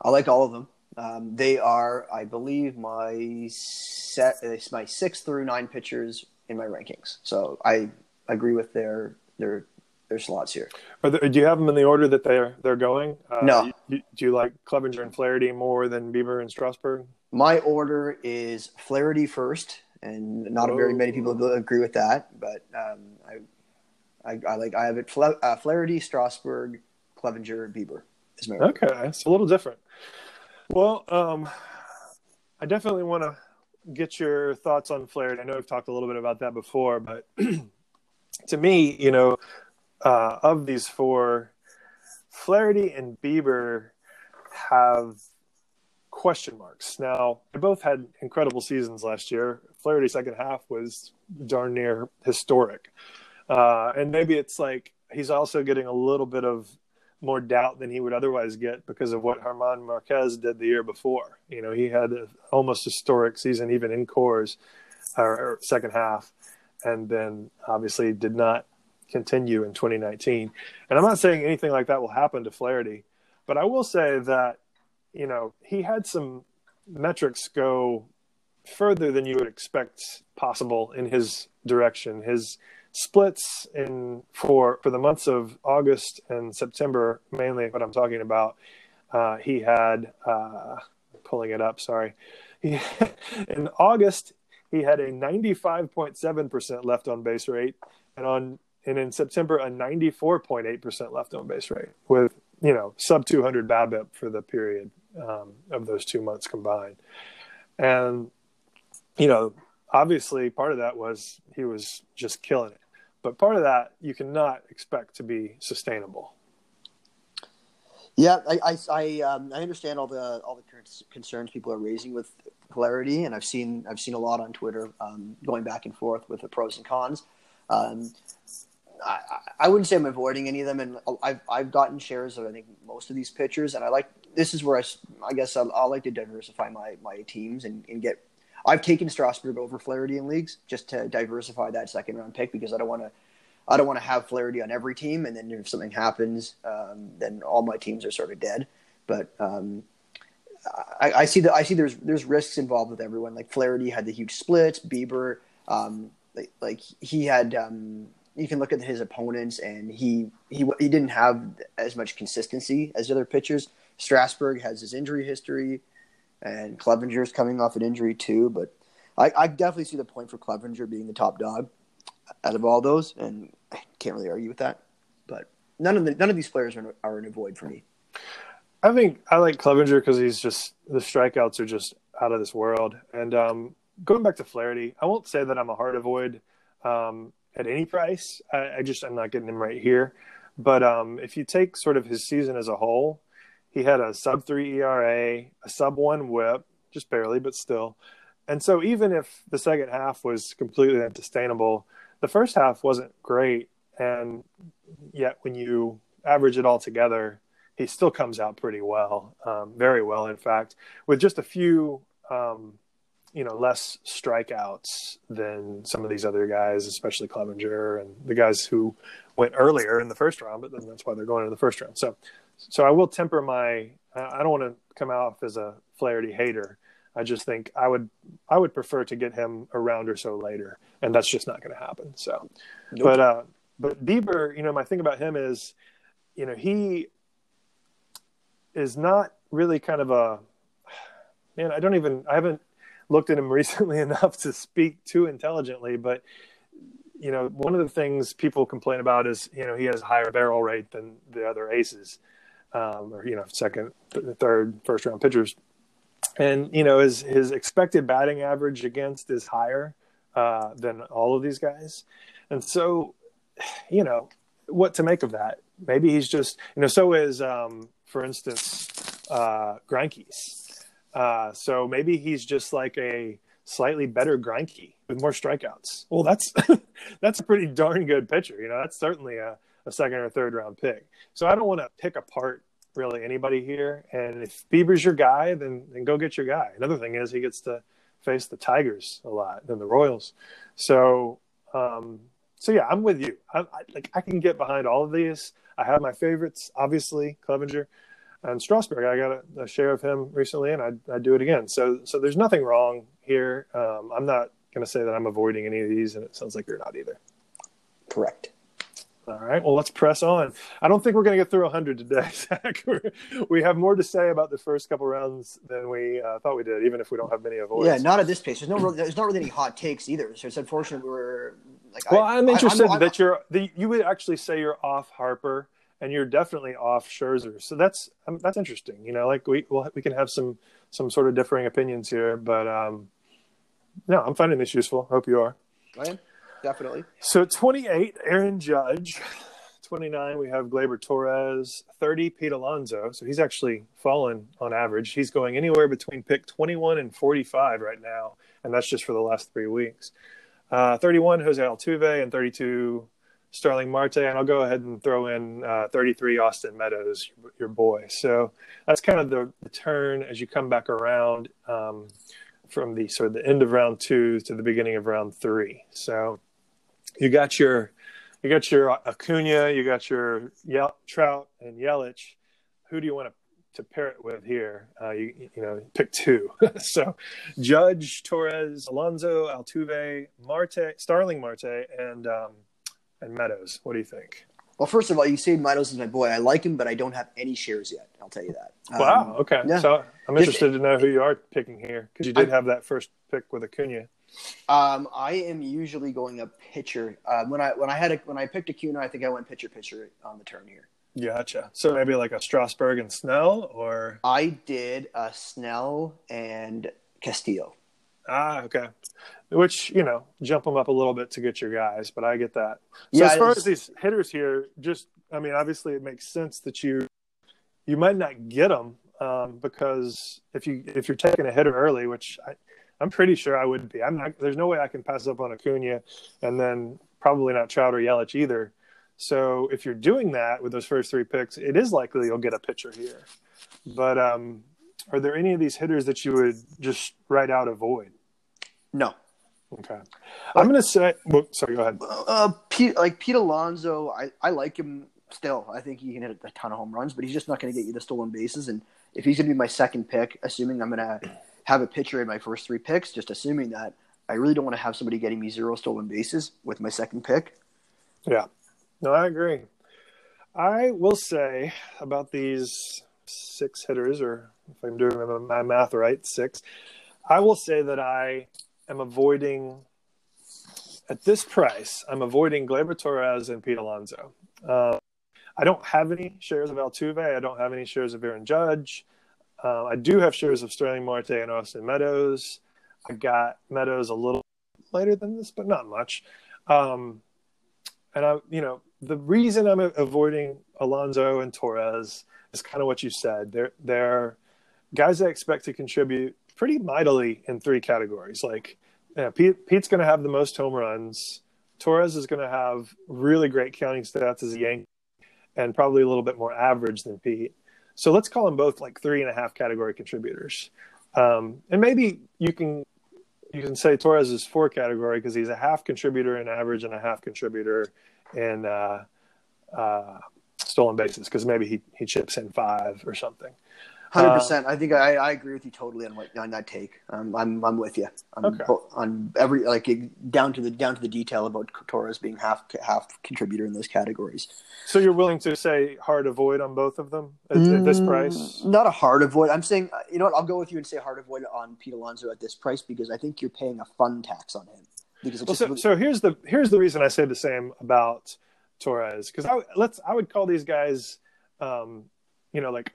I like all of them. Um, they are, I believe, my set. It's my six through nine pitchers in my rankings. So I agree with their their their slots here. There, do you have them in the order that they're they're going? Uh, no. You, do you like Clevinger and Flaherty more than Bieber and Strasburg? My order is Flaherty first, and not oh. very many people agree with that. But um, I, I, I like I have it Fla- uh, Flaherty, Strasburg, Clevinger, Bieber. Is my order. Okay, it's a little different. Well, um, I definitely want to get your thoughts on Flaherty. I know we've talked a little bit about that before, but to me, you know, uh, of these four, Flaherty and Bieber have question marks. Now, they both had incredible seasons last year. Flaherty's second half was darn near historic. Uh, and maybe it's like he's also getting a little bit of more doubt than he would otherwise get because of what German Marquez did the year before. You know, he had almost historic season, even in or, or second half, and then obviously did not continue in 2019. And I'm not saying anything like that will happen to Flaherty, but I will say that, you know, he had some metrics go further than you would expect possible in his direction. His splits in for for the months of August and September, mainly what I'm talking about. Uh, he had uh, pulling it up. Sorry, he, in August he had a 95.7 percent left on base rate, and on and in September a 94.8 percent left on base rate with you know sub 200 BABIP for the period um, of those two months combined, and you know obviously part of that was he was just killing it but part of that you cannot expect to be sustainable. Yeah, I I I, um, I understand all the all the concerns people are raising with Flaherty, and I've seen I've seen a lot on Twitter um, going back and forth with the pros and cons. Um, I, I wouldn't say I'm avoiding any of them, and I've I've gotten shares of I think most of these pitchers, and I like this is where I, I guess I'll, I'll like to diversify my my teams and, and get. I've taken Strasburg over Flaherty in leagues just to diversify that second round pick because I don't want to. I don't want to have Flaherty on every team, and then if something happens, um, then all my teams are sort of dead. But um, I, I, see that I see there's there's risks involved with everyone. Like Flaherty had the huge splits. Bieber, um, like, like, he had. Um, you can look at his opponents, and he he he didn't have as much consistency as the other pitchers. Strasburg has his injury history, and Clevinger's coming off an injury too. But I, I definitely see the point for Clevinger being the top dog out of all those, and I can't really argue with that. But none of the none of these players are, are an avoid for me. I think I like Clevinger because he's just the strikeouts are just out of this world. And um, going back to Flaherty, I won't say that I'm a hard avoid um, at any price. I, I, just I'm not getting him right here. But um, if you take sort of his season as a whole, he had a sub three ERA, a sub one WHIP, just barely, but still. And so even if the second half was completely unsustainable, the first half wasn't great. And yet when you average it all together, he still comes out pretty well, um, very well, in fact, with just a few, um, you know, less strikeouts than some of these other guys, especially Clevinger and the guys who went earlier in the first round. But then that's why they're going in the first round. So, so I will temper my. I don't want to come off as a Flaherty hater. I just think I would I would prefer to get him a round or so later, and that's just not going to happen. So, nope. but uh, but Bieber, you know, my thing about him is, you know, he is not really kind of a man. I don't even I haven't looked at him recently enough to speak too intelligently, but you know, one of the things people complain about is you know he has a higher barrel rate than the other aces, um, or you know, second, third, first round pitchers, and you know his his expected batting average against is higher uh, than all of these guys, and so you know what to make of that. Maybe he's just you know so is um, for instance, uh, Greinke's. Uh, so maybe he's just like a slightly better Greinke with more strikeouts. Well, that's that's a pretty darn good pitcher. You know, that's certainly a, a second or third round pick. So I don't want to pick apart really anybody here. And if Bieber's your guy, then then go get your guy. Another thing is he gets to face the Tigers a lot than the Royals. So um, so yeah, I'm with you. I, I, like I can get behind all of these. I have my favorites, obviously Clevinger and Strasburg. I got a, a, share of him recently, and I I do it again. So so there's nothing wrong here. Um, I'm not going to say that I'm avoiding any of these, and it sounds like you're not either. Correct. All right. Well, let's press on. I don't think we're going to get through 100 today, Zach. we have more to say about the first couple rounds than we uh, thought we did, even if we don't have many avoids. Yeah, not at this pace. There's no, there's not really any hot takes either. So it's unfortunate we're like. Well, I, am interested I, I'm, that I'm, you're. The, you would actually say you're off Harper and you're definitely off Scherzer. So that's um, that's interesting. You know, like we we'll, we can have some some sort of differing opinions here, but um, no, I'm finding this useful. Hope you are. I definitely. So 28, Aaron Judge. 29, we have Gleyber Torres. 30, Pete Alonso. So he's actually fallen on average. He's going anywhere between pick 21 and 45 right now, and that's just for the last three weeks. Uh, 31, Jose Altuve, and 32, Starling Marte, and I'll go ahead and throw in uh, 33 Austin Meadows, your boy. So that's kind of the, the turn as you come back around um, from the sort of the end of round two to the beginning of round three. So you got your you got your Acuna, you got your Ye- Trout and Yelich. Who do you want to to pair it with here. Uh, you you know pick two. so Judge, Torres, Alonso, Altuve, Marte, Starling Marte, and um, and Meadows. What do you think? Well, first of all, you say Meadows is my boy. I like him, but I don't have any shares yet. I'll tell you that. Wow. Um, okay. Yeah. So I'm interested to know who you are picking here because you did I, have that first pick with Acuna. Um, I am usually going a pitcher. Uh, when I when I had a, when I picked Acuna, I think I went pitcher pitcher on the turn here. Gotcha. So maybe like a Strasburg and Snell, or I did a Snell and Castillo. Ah, okay which you know jump them up a little bit to get your guys but i get that so yeah, as far as these hitters here just i mean obviously it makes sense that you you might not get them um, because if you if you're taking a hitter early which I, i'm pretty sure i would be i'm not there's no way i can pass up on Acuna and then probably not Trout or Yelich either So if you're doing that with those first three picks, it is likely you'll get a pitcher here. But um, are there any of these hitters that you would just right out avoid? No. Okay. I'm going to say, well, sorry, go ahead. Uh, Pete, like Pete Alonso, I, I like him still. I think he can hit a ton of home runs, but he's just not going to get you the stolen bases. And if he's going to be my second pick, assuming I'm going to have a pitcher in my first three picks, just assuming that, I really don't want to have somebody getting me zero stolen bases with my second pick. Yeah. No, I agree. I will say about these six hitters, or if I'm doing my math right, six. I will say that I am avoiding at this price. I'm avoiding Gleyber Torres and Pete Alonso. Uh, I don't have any shares of Altuve. I don't have any shares of Aaron Judge. Uh, I do have shares of Starling Marte and Austin Meadows. I got Meadows a little later than this, but not much. Um, and I, you know, the reason I'm avoiding Alonso and Torres is kind of what you said. They're they're guys I expect to contribute pretty mightily in three categories. Like yeah, Pete, Pete's going to have the most home runs. Torres is going to have really great counting stats as a Yankee, and probably a little bit more average than Pete. So let's call them both like three and a half category contributors. Um, and maybe you can you can say Torres is four category because he's a half contributor in average and a half contributor in uh, uh, stolen bases because maybe he, he chips in five or something. Hundred uh, percent. I think I, I agree with you totally on what on that take. Um, I'm I'm with you. I'm okay. on every like down to the down to the detail about Torres being half half contributor in those categories. So you're willing to say hard avoid on both of them at, mm, at this mm, price? Not a hard avoid. I'm saying uh, you know what? I'll go with you and say hard avoid on Pete Alonso at this price because I think you're paying a fun tax on him. Because well, so, so here's the here's the reason I say the same about Torres because I let's I would call these guys, um, you know, like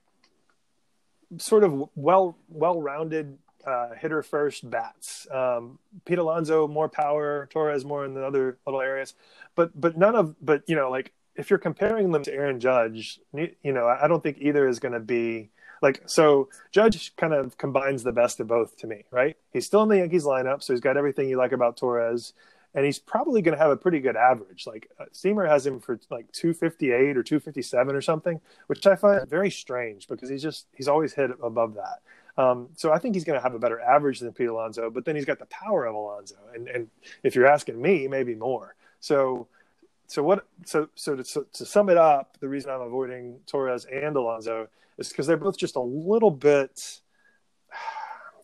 sort of well well rounded uh, hitter first bats. Um, Pete Alonso more power, Torres more in the other little areas, but but none of but you know like if you're comparing them to Aaron Judge, you know I don't think either is going to be like so. Judge kind of combines the best of both to me, right? He's still in the Yankees lineup, so he's got everything you like about Torres and he's probably going to have a pretty good average. Like uh, Steamer has him for like 258 or 257 or something, which I find very strange because he's just he's always hit above that. Um, so I think he's going to have a better average than Pete Alonso, but then he's got the power of Alonso, and and if you're asking me, maybe more. So. So what? So so to, so to sum it up, the reason I'm avoiding Torres and Alonso is because they're both just a little bit.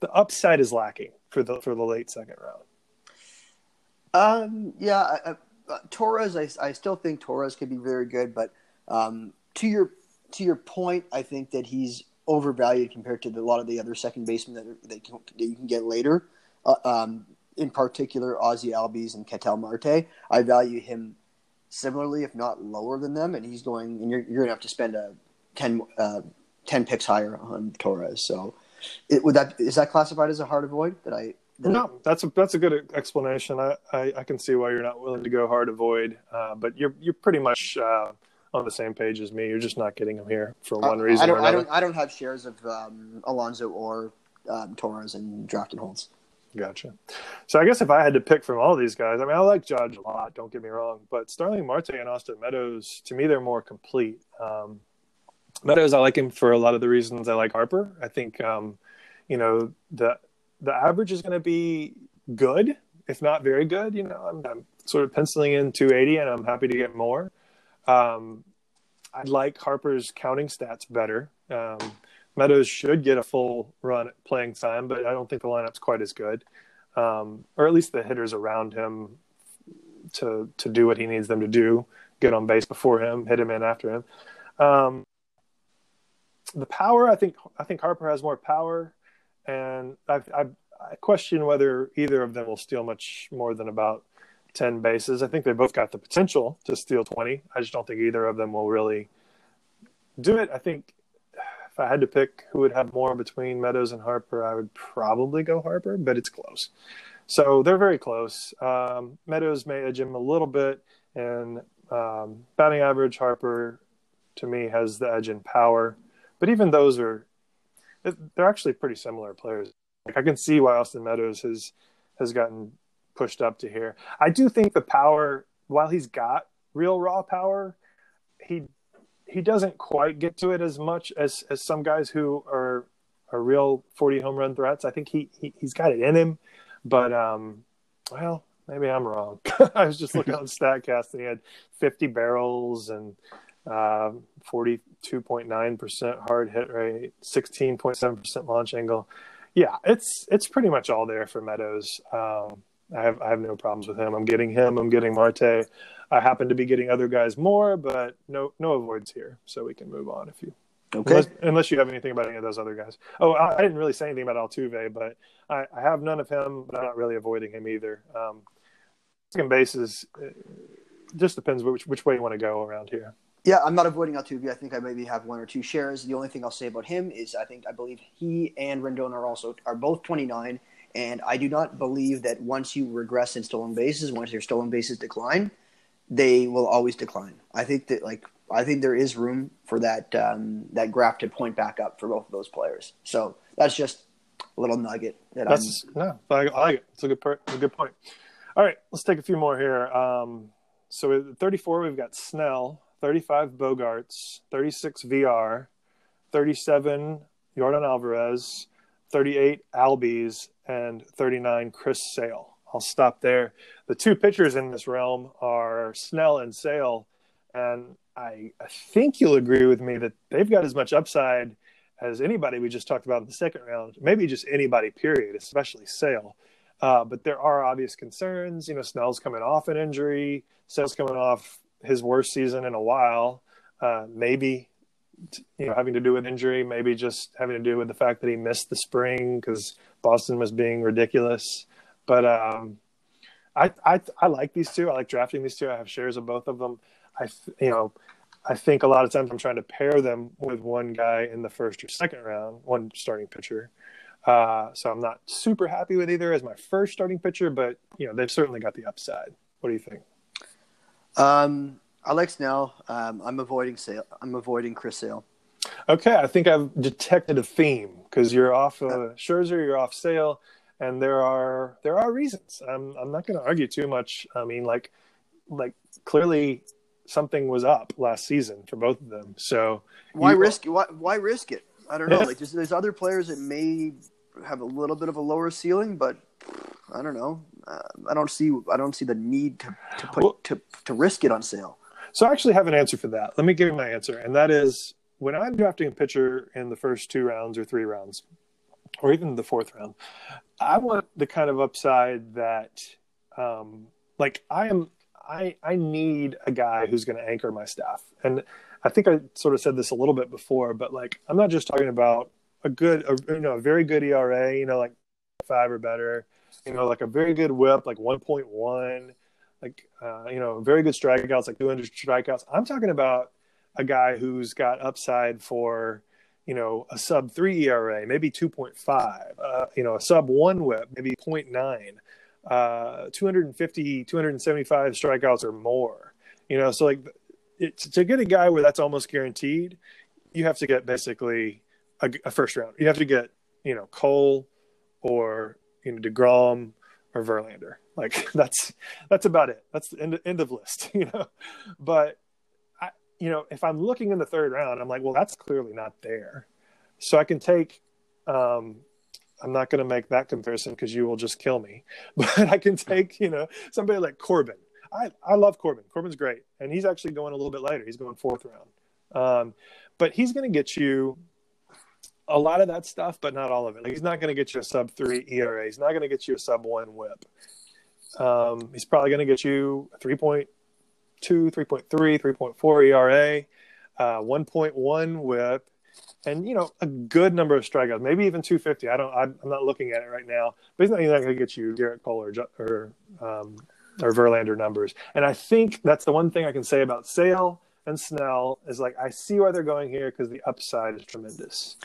The upside is lacking for the for the late second round. Um, yeah, uh, Torres. I, I still think Torres could be very good, but um, to your to your point, I think that he's overvalued compared to the, a lot of the other second basemen that, that, can, that you can get later. Uh, um, in particular, Ozzie Albies and Ketel Marte. I value him similarly, if not lower than them, and he's going. And you're you're gonna have to spend a 10, uh, 10 picks higher on Torres. So, it, would that is that classified as a hard avoid? That I no, that's a that's a good explanation. I, I, I, can see why you're not willing to go hard avoid, uh, but you're you're pretty much uh, on the same page as me. You're just not getting them here for one reason I don't, I don't I don't have shares of um, Alonso or um, Torres and drafted holds. Gotcha. So I guess if I had to pick from all these guys, I mean, I like Judge a lot. Don't get me wrong, but Starling Marte and Austin Meadows, to me, they're more complete. Um, Meadows, I like him for a lot of the reasons I like Harper. I think, um, you know, the the average is going to be good, if not very good. You know, I'm, I'm, sort of penciling in 280, and I'm happy to get more. Um, I'd like Harper's counting stats better. Um, Meadows should get a full run at playing time, but I don't think the lineup's quite as good, um, or at least the hitters around him to to do what he needs them to do, get on base before him, hit him in after him. Um, the power, I think, I think Harper has more power and I, I, I question whether either of them will steal much more than about 10 bases. I think they both got the potential to steal 20. I just don't think either of them will really do it. I think if I had to pick who would have more between Meadows and Harper, I would probably go Harper, but it's close. So they're very close. Um, Meadows may edge him a little bit, and um, batting average, Harper to me has the edge in power. But even those are they're actually pretty similar players. Like I can see why Austin Meadows has has gotten pushed up to here. I do think the power, while he's got real raw power, he he doesn't quite get to it as much as as some guys who are are real 40 home run threats. I think he, he has got it in him, but um, well, maybe I'm wrong. I was just looking on Statcast and he had 50 barrels and uh, 42.9% hard hit rate, 16.7% launch angle. Yeah, it's it's pretty much all there for Meadows. Um, I have I have no problems with him. I'm getting him. I'm getting Marte. I happen to be getting other guys more, but no no avoids here, so we can move on if you. Okay. Unless, unless you have anything about any of those other guys. Oh, I, I didn't really say anything about Altuve, but I, I, have none of him, but I'm not really avoiding him either. Um, second base is just depends which which way you want to go around here. Yeah, I'm not avoiding Altuve. I think I maybe have one or two shares. The only thing I'll say about him is I think I believe he and Rendon are also are both 29, and I do not believe that once you regress in stolen bases, once your stolen bases decline, they will always decline. I think that like I think there is room for that um, that graph to point back up for both of those players. So that's just a little nugget that that's, I'm. No, I, I like it. It's a good part. A good point. All right, let's take a few more here. Um, so at 34, we've got Snell, 35 Bogaerts, 36 Villar, 37 Yordan Alvarez, 38 Albies, and 39 Chris Sale. I'll stop there. The two pitchers in this realm are Snell and Sale, and I, I think you'll agree with me that they've got as much upside as anybody we just talked about in the second round. Maybe just anybody, period, especially Sale. Uh, but there are obvious concerns. You know, Snell's coming off an injury. Sale's coming off his worst season in a while. Uh, maybe, you know, having to do with injury. Maybe just having to do with the fact that he missed the spring because Boston was being ridiculous. But um, I, I I like these two. I like drafting these two. I have shares of both of them. I you know I think a lot of times I'm trying to pair them with one guy in the first or second round, one starting pitcher. Uh, so I'm not super happy with either as my first starting pitcher, but you know they've certainly got the upside. What do you think? Um, like Snell. Um, I'm avoiding Sale. I'm avoiding Chris Sale. Okay, I think I've detected a theme because you're off uh, Scherzer, you're off Sale, and there are there are reasons. I'm I'm not going to argue too much. I mean, like like clearly something was up last season for both of them. So why you, risk why why risk it? I don't know. like just, there's other players that may have a little bit of a lower ceiling, but I don't know. Uh, I don't see I don't see the need to to put well, to to risk it on Sale. So I actually have an answer for that. Let me give you my answer, and that is when I'm drafting a pitcher in the first two rounds or three rounds, or even the fourth round, I want the kind of upside that, um, like I am I I need a guy who's going to anchor my staff. And I think I sort of said this a little bit before, but like I'm not just talking about a good, a, you know, a very good ERA, you know, like five or better, you know, like a very good WHIP, like 1.1, like uh, you know, very good strikeouts, like 200 strikeouts. I'm talking about a guy who's got upside for you know a sub three ERA, maybe 2.5, uh, you know, a sub one WHIP, maybe 0.9 uh, 250, 275 strikeouts or more. You know, so like it's, to get a guy where that's almost guaranteed, you have to get basically a, a first round. You have to get you know Cole or you know deGrom or Verlander. Like that's that's about it. That's the end, end of list. You know, but I, you know, if I'm looking in the third round, I'm like, well, that's clearly not there. So I can take um, I'm not going to make that comparison because you will just kill me. But I can take, you know, somebody like Corbin. I, I love Corbin. Corbin's great. And he's actually going a little bit later. He's going fourth round. Um, but he's going to get you a lot of that stuff, but not all of it. Like he's not going to get you a sub three ERA. He's not going to get you a sub one whip. Um, he's probably going to get you a 3.2, 3.3, 3.4 ERA, uh, 1.1 whip, and you know a good number of strikeouts, maybe even 250. I don't. I'm not looking at it right now, but he's not, not going to get you Gerrit Cole or or, um, or Verlander numbers. And I think that's the one thing I can say about Sale and Snell is like I see why they're going here because the upside is tremendous.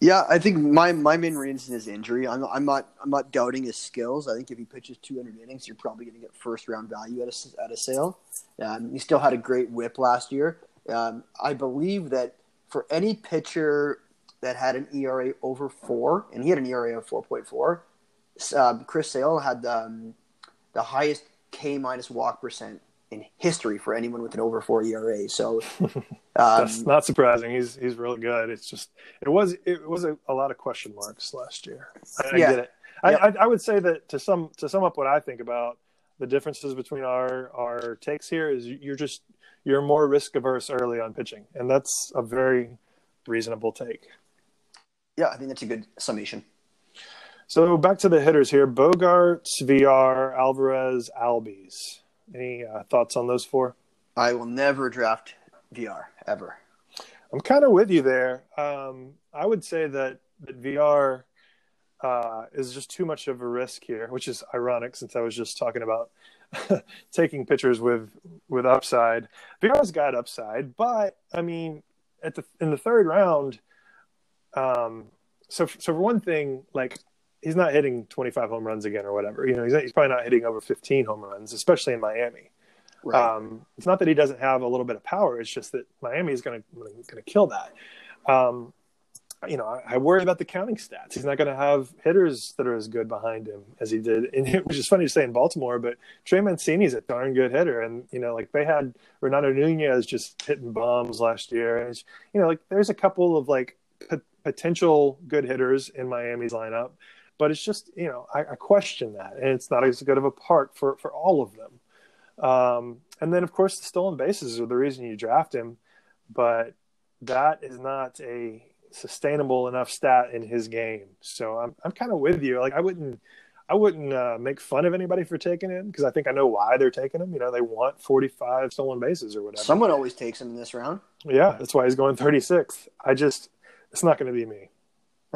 Yeah, I think my, my main reason is injury. I'm, I'm not I'm not doubting his skills. I think if he pitches 200 innings, you're probably going to get first round value at a, at a sale. Um, he still had a great WHIP last year. Um, I believe that for any pitcher that had an ERA over four, and he had an ERA of 4.4, um, Chris Sale had um, the highest K minus walk percent in history for anyone with an over four ERA. So um, that's not surprising. He's he's really good. It's just it was it was a, a lot of question marks last year. I, Yeah. I get it. I, I, I would say that to sum to sum up what I think about the differences between our our takes here is you're just you're more risk averse early on pitching, and that's a very reasonable take. yeah, I think that's a good summation. So back to the hitters here: Bogaerts, Villar, Alvarez, Albies. Any uh, thoughts on those four? I will never draft Villar ever. I'm kind of with you there. Um, I would say that, that Villar uh, is just too much of a risk here, which is ironic since I was just talking about taking pictures with with upside. Villar's got upside, but I mean, at the in the third round, um, so so for one thing, like he's not hitting 25 home runs again or whatever. You know, he's, not, he's probably not hitting over 15 home runs, especially in Miami. Right. Um, it's not that he doesn't have a little bit of power. It's just that Miami is going to going to kill that. Um, you know, I, I worry about the counting stats. He's not going to have hitters that are as good behind him as he did, and which is funny to say in Baltimore. But Trey Mancini's a darn good hitter, and you know, like they had Renato Nunez just hitting bombs last year. And you know, like there's a couple of like p- potential good hitters in Miami's lineup, but it's just you know, I, I question that, and it's not as good of a part for for all of them. Um, and then, of course, the stolen bases are the reason you draft him, but that is not a sustainable enough stat in his game. So I'm I'm kind of with you. Like I wouldn't I wouldn't uh, make fun of anybody for taking him because I think I know why they're taking him. You know, they want 45 stolen bases or whatever. Someone always takes him in this round. yeah, that's why he's going 36th. I just it's not going to be me.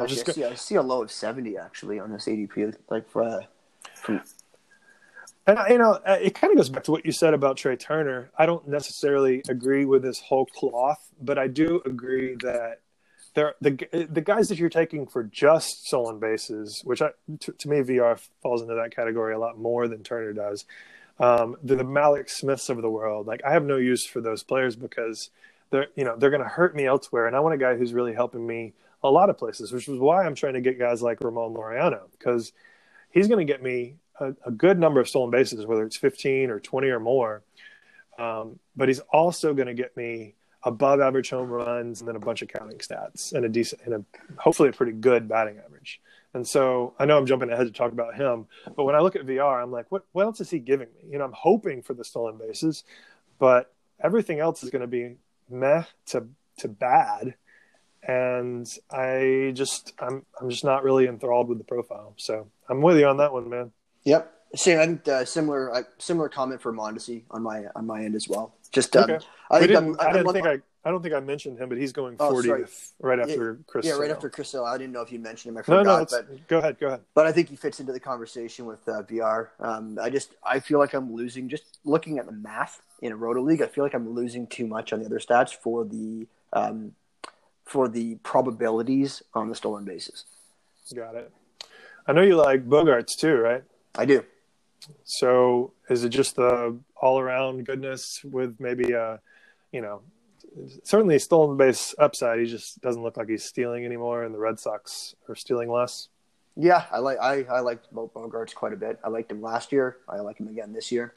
I'm Actually, just I, see, I see a low of 70 actually on this ADP. Like for, uh, from And you know, uh, it kind of goes back to what you said about Trea Turner. I don't necessarily agree with this whole cloth, but I do agree that there the the guys that you're taking for just stolen bases, which I, to, to me Villar falls into that category a lot more than Turner does. Um, the, the Mallex Smiths of the world, like I have no use for those players because they're you know they're going to hurt me elsewhere, and I want a guy who's really helping me a lot of places, which is why I'm trying to get guys like Ramon Laureano because he's going to get me a, a, good number of stolen bases, whether it's 15 or 20 or more. Um, but he's also going to get me above average home runs and then a bunch of counting stats and a decent and a hopefully a pretty good batting average. And so I know I'm jumping ahead to talk about him, but when I look at Villar, I'm like, what what else is he giving me? You know, I'm hoping for the stolen bases, but everything else is going to be meh to to bad and I just I'm I'm just not really enthralled with the profile. So I'm with you on that one, man. Yep. Same. I think uh, similar uh, similar comment for Mondesi on my on my end as well. Just um, Okay. I We think didn't, I'm, I didn't think I I don't think I mentioned him, but he's going Oh, 40th sorry. right after Chris. yeah right Sale. after Chris Hill. I didn't know if you mentioned him. I No, forgot, no, it's, but go ahead, go ahead. but I think he fits into the conversation with uh, Villar. Um, I just I feel like I'm losing just looking at the math in a roto league. I feel like I'm losing too much on the other stats for the um, for the probabilities on the stolen bases. Got it. I know you like Bogaerts too, right? I do. So is it just the all around goodness with maybe a, you know, certainly stolen base upside. He just doesn't look like he's stealing anymore, and the Red Sox are stealing less. Yeah, I like I I liked Bo- Bogaerts quite a bit. I liked him last year. I like him again this year.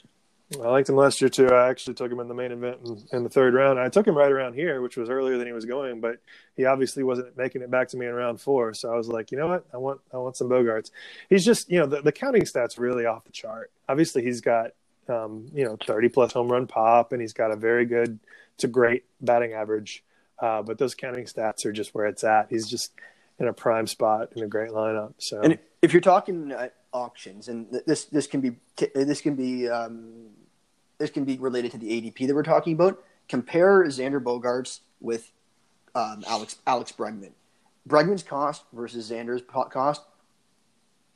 I liked him last year too. I actually took him in the main event in, in the third round. I took him right around here, which was earlier than he was going, but he obviously wasn't making it back to me in round four. So I was like, you know what? I want I want some Bogaerts. He's just you know the, the counting stats really off the chart. Obviously, he's got um, you know thirty plus home run pop, and he's got a very good to great batting average. Uh, but those counting stats are just where it's at. He's just in a prime spot in a great lineup. So And if you're talking uh, auctions, and th- this this can be t- this can be um, this can be related to the ADP that we're talking about. Compare Xander Bogaerts with um, Alex Alex Bregman. Bregman's cost versus Xander's cost.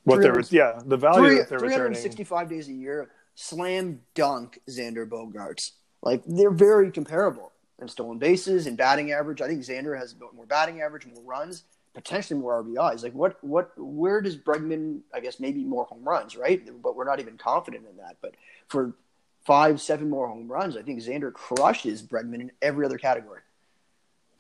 what there was, yeah the value Three, that they're returning. 365 days a year, slam dunk Xander Bogaerts. Like they're very comparable in stolen bases and batting average. I think Xander has more batting average, more runs, potentially more RBIs. Like what what where does Bregman? I guess maybe more home runs, right? But we're not even confident in that. But for five, seven more home runs, I think Xander crushes Bregman in every other category.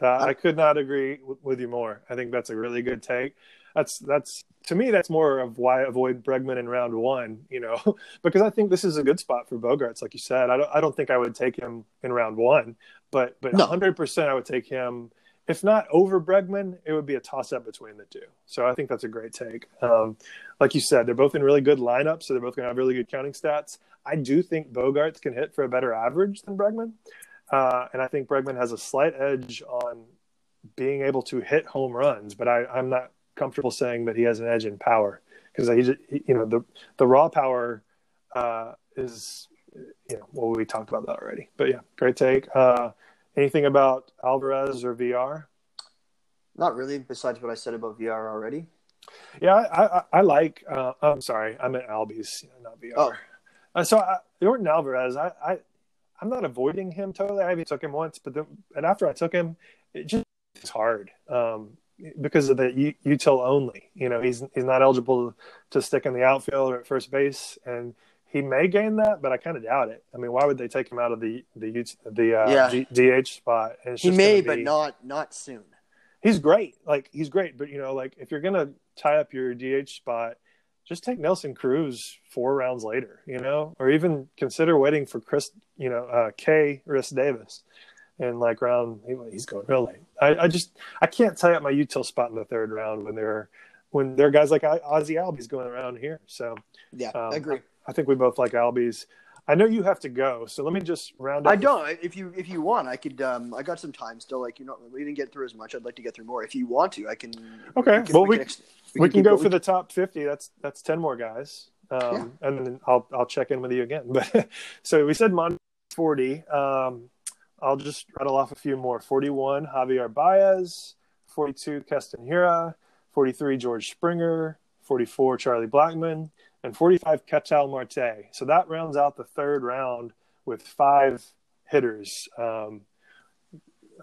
I could not agree w- with you more. I think that's a really good take. that's that's to me that's more of why I avoid Bregman in round one. You know, because I think this is a good spot for Bogaerts, like you said. I don't I don't think I would take him in round one, but but No. 100 percent I would take him. If not over Bregman, it would be a toss up between the two. So I think that's a great take. Um, like you said, they're both in really good lineups, so they're both going to have really good counting stats. I do think Bogaerts can hit for a better average than Bregman, uh, and I think Bregman has a slight edge on being able to hit home runs. But I, I'm not comfortable saying that he has an edge in power because he, just- you know, the the raw power uh, is, you know, well, we talked about that already. But yeah, great take. Uh, anything about Alvarez or VR? Not really. Besides what I said about VR already. Yeah, I, I, I like. Uh, I'm sorry, I meant Albies, not VR. Oh. Uh, so I, Yordan Alvarez, I, I, I'm not avoiding him totally. I even took him once, but then, and after I took him, it just it's hard um, because of the u- util only. You know, he's he's not eligible to stick in the outfield or at first base, and he may gain that, but I kind of doubt it. I mean, why would they take him out of the the the uh, Yeah. DH spot? He may, be- but not not soon. he's great. Like he's great, but you know, like if you're gonna tie up your DH spot, just take Nelson Cruz four rounds later, you know, or even consider waiting for Khris, you know, uh, K. Davis, and like round he, he's going real late. I, I just I can't tie up my util spot in the third round when there are when there are guys like Ozzie Albies going around here. So Yeah, um, I agree. I think we both like Albies. I know you have to go, so let me just round up. I don't. If you if you want, I could. Um, I got some time still. Like you know, we didn't get through as much. I'd like to get through more. If you want to, I can. Okay, well, we- ex- we can keep go going. for the top 50 that's that's 10 more guys um and then i'll i'll check in with you again but so we said Mon 40 um i'll just rattle off a few more 41 javier baez 42 keston hiura 43 george springer 44 charlie blackmon and 45 ketel marte so that rounds out the third round with five hitters um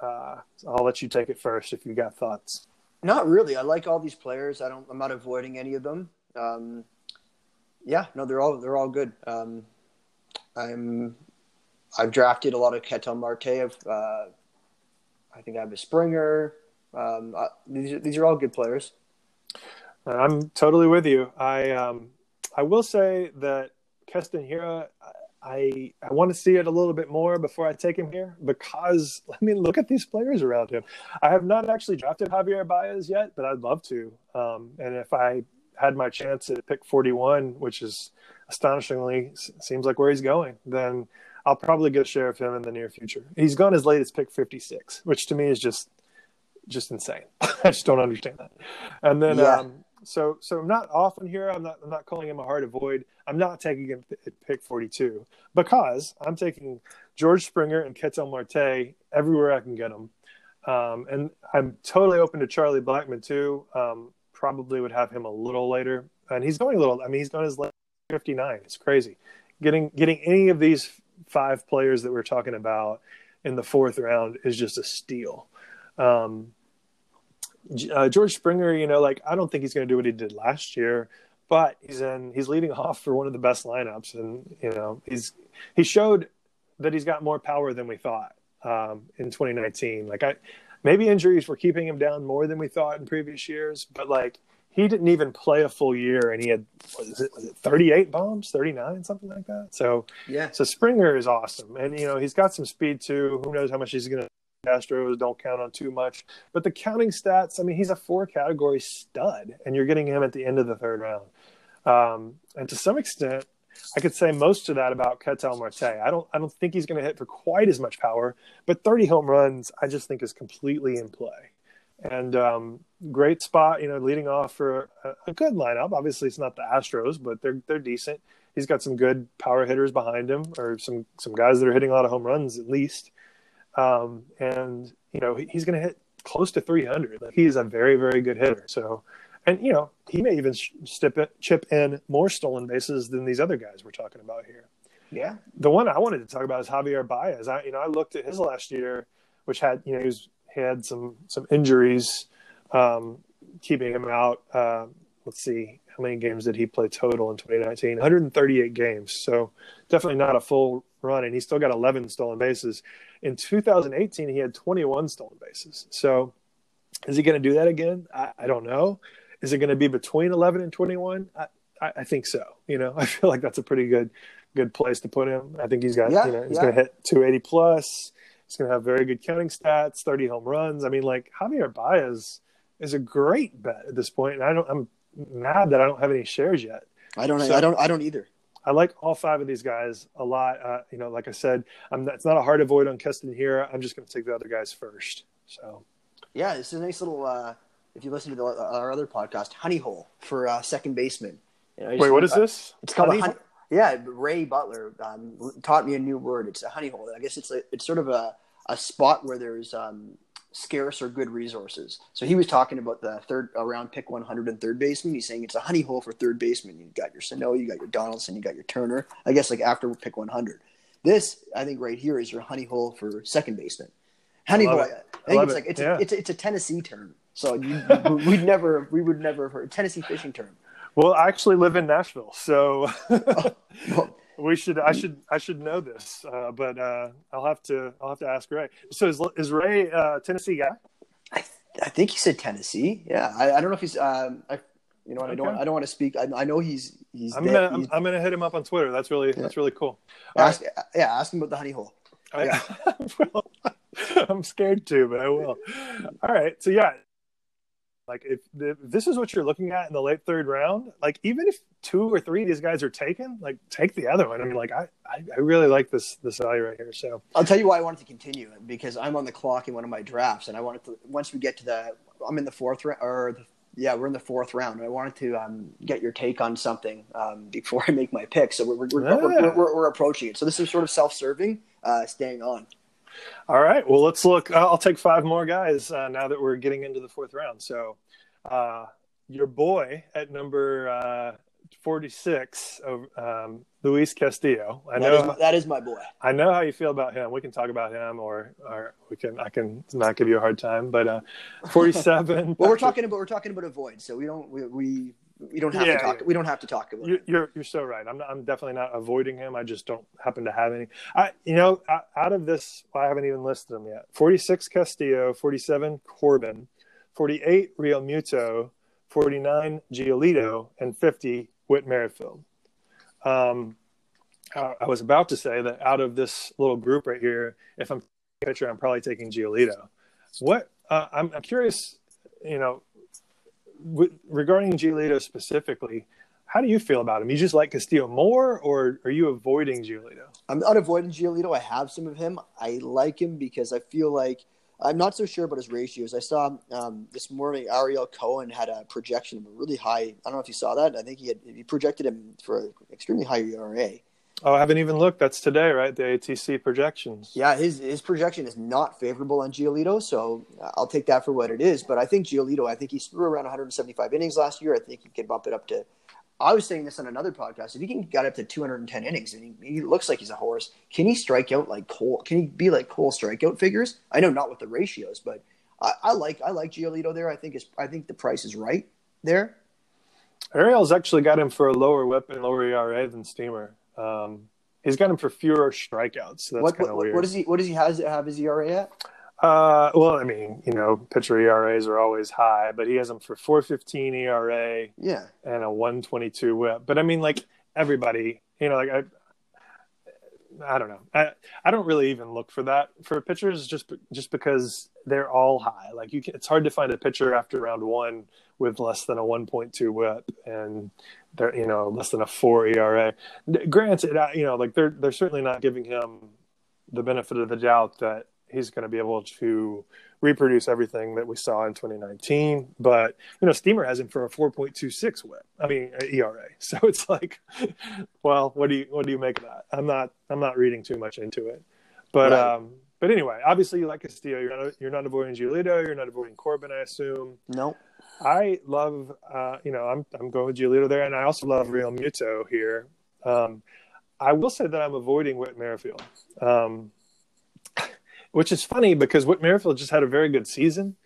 uh, I'll let you take it first if you've got thoughts. Not really. I like all these players. I don't. I'm not avoiding any of them. Um, yeah, no, they're all they're all good. Um, I'm. I've drafted a lot of Ketel Marte. Of, uh, I think I have a Springer. Um, uh, these are, these are all good players. I'm totally with you. I um, I will say that Keston Hiura, I I want to see it a little bit more before I take him here because I mean, look at these players around him. I have not actually drafted Javier Baez yet, but I'd love to. Um, and if I had my chance at pick 41, which is astonishingly seems like where he's going, then I'll probably get a share of him in the near future. He's gone as late as pick 56, which to me is just just insane. I just don't understand that. And then Yeah. um, so so I'm not often here. I'm not I'm not calling him a hard avoid. I'm not taking him at pick 42 because I'm taking George Springer and Ketel Marte everywhere I can get them. Um, and I'm totally open to Charlie Blackmon too. Um, probably would have him a little later, and he's going a little. I mean, he's going as 59. It's crazy. Getting getting any of these five players that we're talking about in the fourth round is just a steal. Um, uh, George Springer, you know, like I don't think he's going to do what he did last year, but he's in he's leading off for one of the best lineups, and you know he's he showed that he's got more power than we thought um, in 2019. Like I maybe injuries were keeping him down more than we thought in previous years, but like he didn't even play a full year, and he had was it, was it 38 bombs, 39, something like that. So Yeah. so Springer is awesome, and you know he's got some speed too. Who knows how much he's going to Astros? Don't count on too much. But the counting stats, I mean, he's a four category stud, and you're getting him at the end of the third round. Um, and to some extent, I could say most of that about Ketel Marte. I don't, I don't think he's going to hit for quite as much power, but 30 home runs, I just think is completely in play. And um, great spot, you know, leading off for a, a good lineup. Obviously, it's not the Astros, but they're they're decent. He's got some good power hitters behind him, or some some guys that are hitting a lot of home runs at least. Um, and you know, he's going to hit close to 300. Like, he is a very very good hitter. So, and you know, he may even it, chip in more stolen bases than these other guys we're talking about here Yeah. the one I wanted to talk about is Javier Baez. I, you know, I looked at his last year, which had, you know, he, was, he had some some injuries, um, keeping him out. Uh, let's see, how many games did he play total in 2019? 138 games. So definitely not a full run, and he still got 11 stolen bases. In 2018, he had 21 stolen bases. So is he going to do that again? I, I don't know. Is it going to be between 11 and 21? I, I, I, think so. You know, I feel like that's a pretty good good place to put him. I think he's got, yeah, you know, he's yeah. going to hit 280 plus. He's going to have very good counting stats, 30 home runs. I mean, like Javier Baez is a great bet at this point, and I don't. I'm mad that I don't have any shares yet. I don't. So, I don't. I don't either. I like all five of these guys a lot. Uh, you know, like I said, I'm, it's not a hard avoid on Keston Hiura. I'm just going to take the other guys first. So, yeah, it's a nice little. Uh, if you listen to the, our other podcast, Honey Hole for uh, second baseman. You know, Wait, what is this? It's called honey? a honey. Yeah, Ray Butler um, taught me a new word. It's a honey hole. I guess it's a, it's sort of a, a spot where there's um, scarce or good resources. So he was talking about the third around pick 100 and third baseman. He's saying it's a honey hole for third baseman. You got your Sano, you got your Donaldson, you got your Turner. I guess like after pick 100. This I think right here is your honey hole for second baseman. Honey hole. It. I think it's it. like it's, yeah. a, it's a, it's a Tennessee term. So you, we'd never we would never have heard Tennessee fishing term. Well, I actually live in Nashville, so. oh, well, we should. I should. I should know this, uh, but uh, I'll have to. I'll have to ask Ray. So is, is Ray uh, Tennessee guy? I, I think he said Tennessee. Yeah, I, I don't know if he's. Um, I, you know, okay. I don't. I don't want to speak. I, I know he's. He's. I'm gonna. I'm, I'm, gonna hit him up on Twitter. That's really. Yeah. That's really cool. Ask, right. Yeah, ask him about the honey hole. Yeah. I'm scared to, but I will. All right. So yeah, like if, if, this is what you're looking at in the late third round, like even if two or three of these guys are taken, like take the other one. I mean, like I, I, I really like this this value right here. So I'll tell you why I wanted to continue because I'm on the clock in one of my drafts, and I wanted to once we get to the I'm in the fourth round or the, yeah we're in the fourth round. I wanted to um, get your take on something um, before I make my pick. So we're we're, yeah. we're, we're, we're, approaching it. So this is sort of self serving, uh, staying on. All right. Well, let's look. I'll take five more guys uh, now that we're getting into the fourth round. So, uh, your boy at number uh, 46, um, Luis Castillo. I know that is, my, that is, my, boy. I know how you feel about him. We can talk about him, or or we can. I can not give you a hard time. But uh, 47. well, we're talking about we're talking about a void, so we don't we. we we don't have yeah, to talk. Yeah. We don't have to talk about. You're, you're, you're so right. I'm not, I'm definitely not avoiding him. I just don't happen to have any. I you know out of this, I haven't even listed them yet. 46 Castillo, 47 Corbin, 48 Realmuto, 49 Giolito, and 50 Whit Merrifield. Um, I was about to say that out of this little group right here, if I'm a pitcher, I'm probably taking Giolito. What uh, I'm, I'm, curious, you know, regarding Giolito specifically, how do you feel about him? You just like Castillo more, or are you avoiding Giolito? I'm not avoiding Giolito. I have some of him. I like him because I feel like I'm not so sure about his ratios. I saw um, this morning Ariel Cohen had a projection of a really high. I don't know if you saw that. I think he had he projected him for an extremely high ERA. Oh, I haven't even looked. That's today, right? The ATC projections. Yeah, his his projection is not favorable on Giolito, so I'll take that for what it is. But I think Giolito, I think he threw around 175 innings last year. I think he could bump it up to I was saying this on another podcast. If he can get up to 210 innings and he, he, looks like he's a horse, can he strike out like Cole? Can he be like Cole strikeout figures? I know not with the ratios, but I, I like I like Giolito there. I think is I think the price is right there. Ariel's actually got him for a lower whip and lower ERA than Steamer. Um, he's got him for fewer strikeouts. So that's kind of weird. What does he What does he has have his ERA at? Uh, well, I mean, you know, pitcher ERAs are always high, but he has them for 415 ERA, yeah, and a 122 WHIP. But I mean, like everybody, you know, like I, I don't know, I, I don't really even look for that for pitchers, just just because they're all high. Like you, can, it's hard to find a pitcher after round one with less than a 1.2 WHIP and they're you know less than a four ERA. Granted, you know, like they're they're certainly not giving him the benefit of the doubt that he's going to be able to reproduce everything that we saw in 2019. But you know, Steamer has him for a 4.26 WHIP. I mean ERA. So it's like, well, what do you what do you make of that? I'm not I'm not reading too much into it. But right. um, but anyway, obviously you like Castillo. You're not you're not avoiding Giolito. You're not avoiding Corbin. I assume. No. I love, uh, you know, I'm I'm going with Giolito there, and I also love Realmuto here. Um, I will say that I'm avoiding Whit Merrifield. Um, which is funny because Whit Merrifield just had a very good season.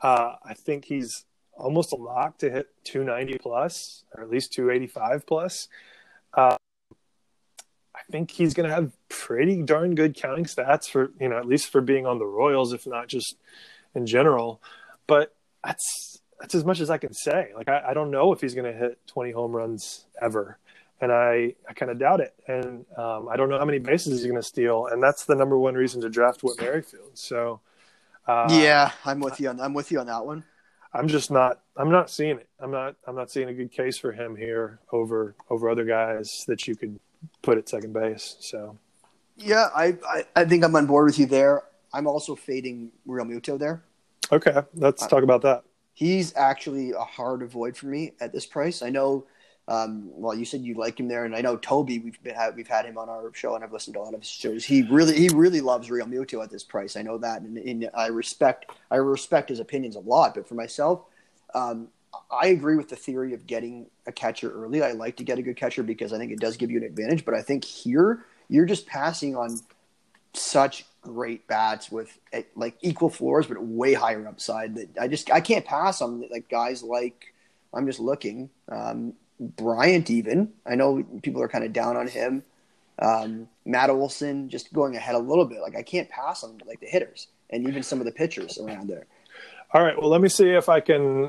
Uh, I think he's almost a lock to hit 290 plus, or at least 285 plus. Uh, I think he's going to have pretty darn good counting stats for you know at least for being on the Royals, if not just in general. But that's that's as much as I can say. Like I, I don't know if he's going to hit 20 home runs ever, and I I kind of doubt it. And um, I don't know how many bases he's going to steal, and that's the number one reason to draft Whit Merrifield. So uh, yeah, I'm with you on I'm with you on that one. I'm just not I'm not seeing it. I'm not I'm not seeing a good case for him here over over other guys that you could put at second base. So yeah, I I, I think I'm on board with you there. I'm also fading Realmuto there. Okay, let's uh, talk about that. He's actually a hard avoid for me at this price. I know um, well, you said you like him there, and I know Toby. We've been we've had him on our show, and I've listened to a lot of his shows. He really he really loves Realmuto at this price. I know that, and, and, I respect I respect his opinions a lot. But for myself, um, I agree with the theory of getting a catcher early. I like to get a good catcher because I think it does give you an advantage. But I think here you're just passing on such great bats with eh, like equal floors, but way higher upside. That I just I can't pass on like guys like I'm just looking. Um, Bryant, even. I know people are kind of down on him. Um, Matt Olson just going ahead a little bit. Like I can't pass on like the hitters and even some of the pitchers around there. All right. Well, let me see if I can,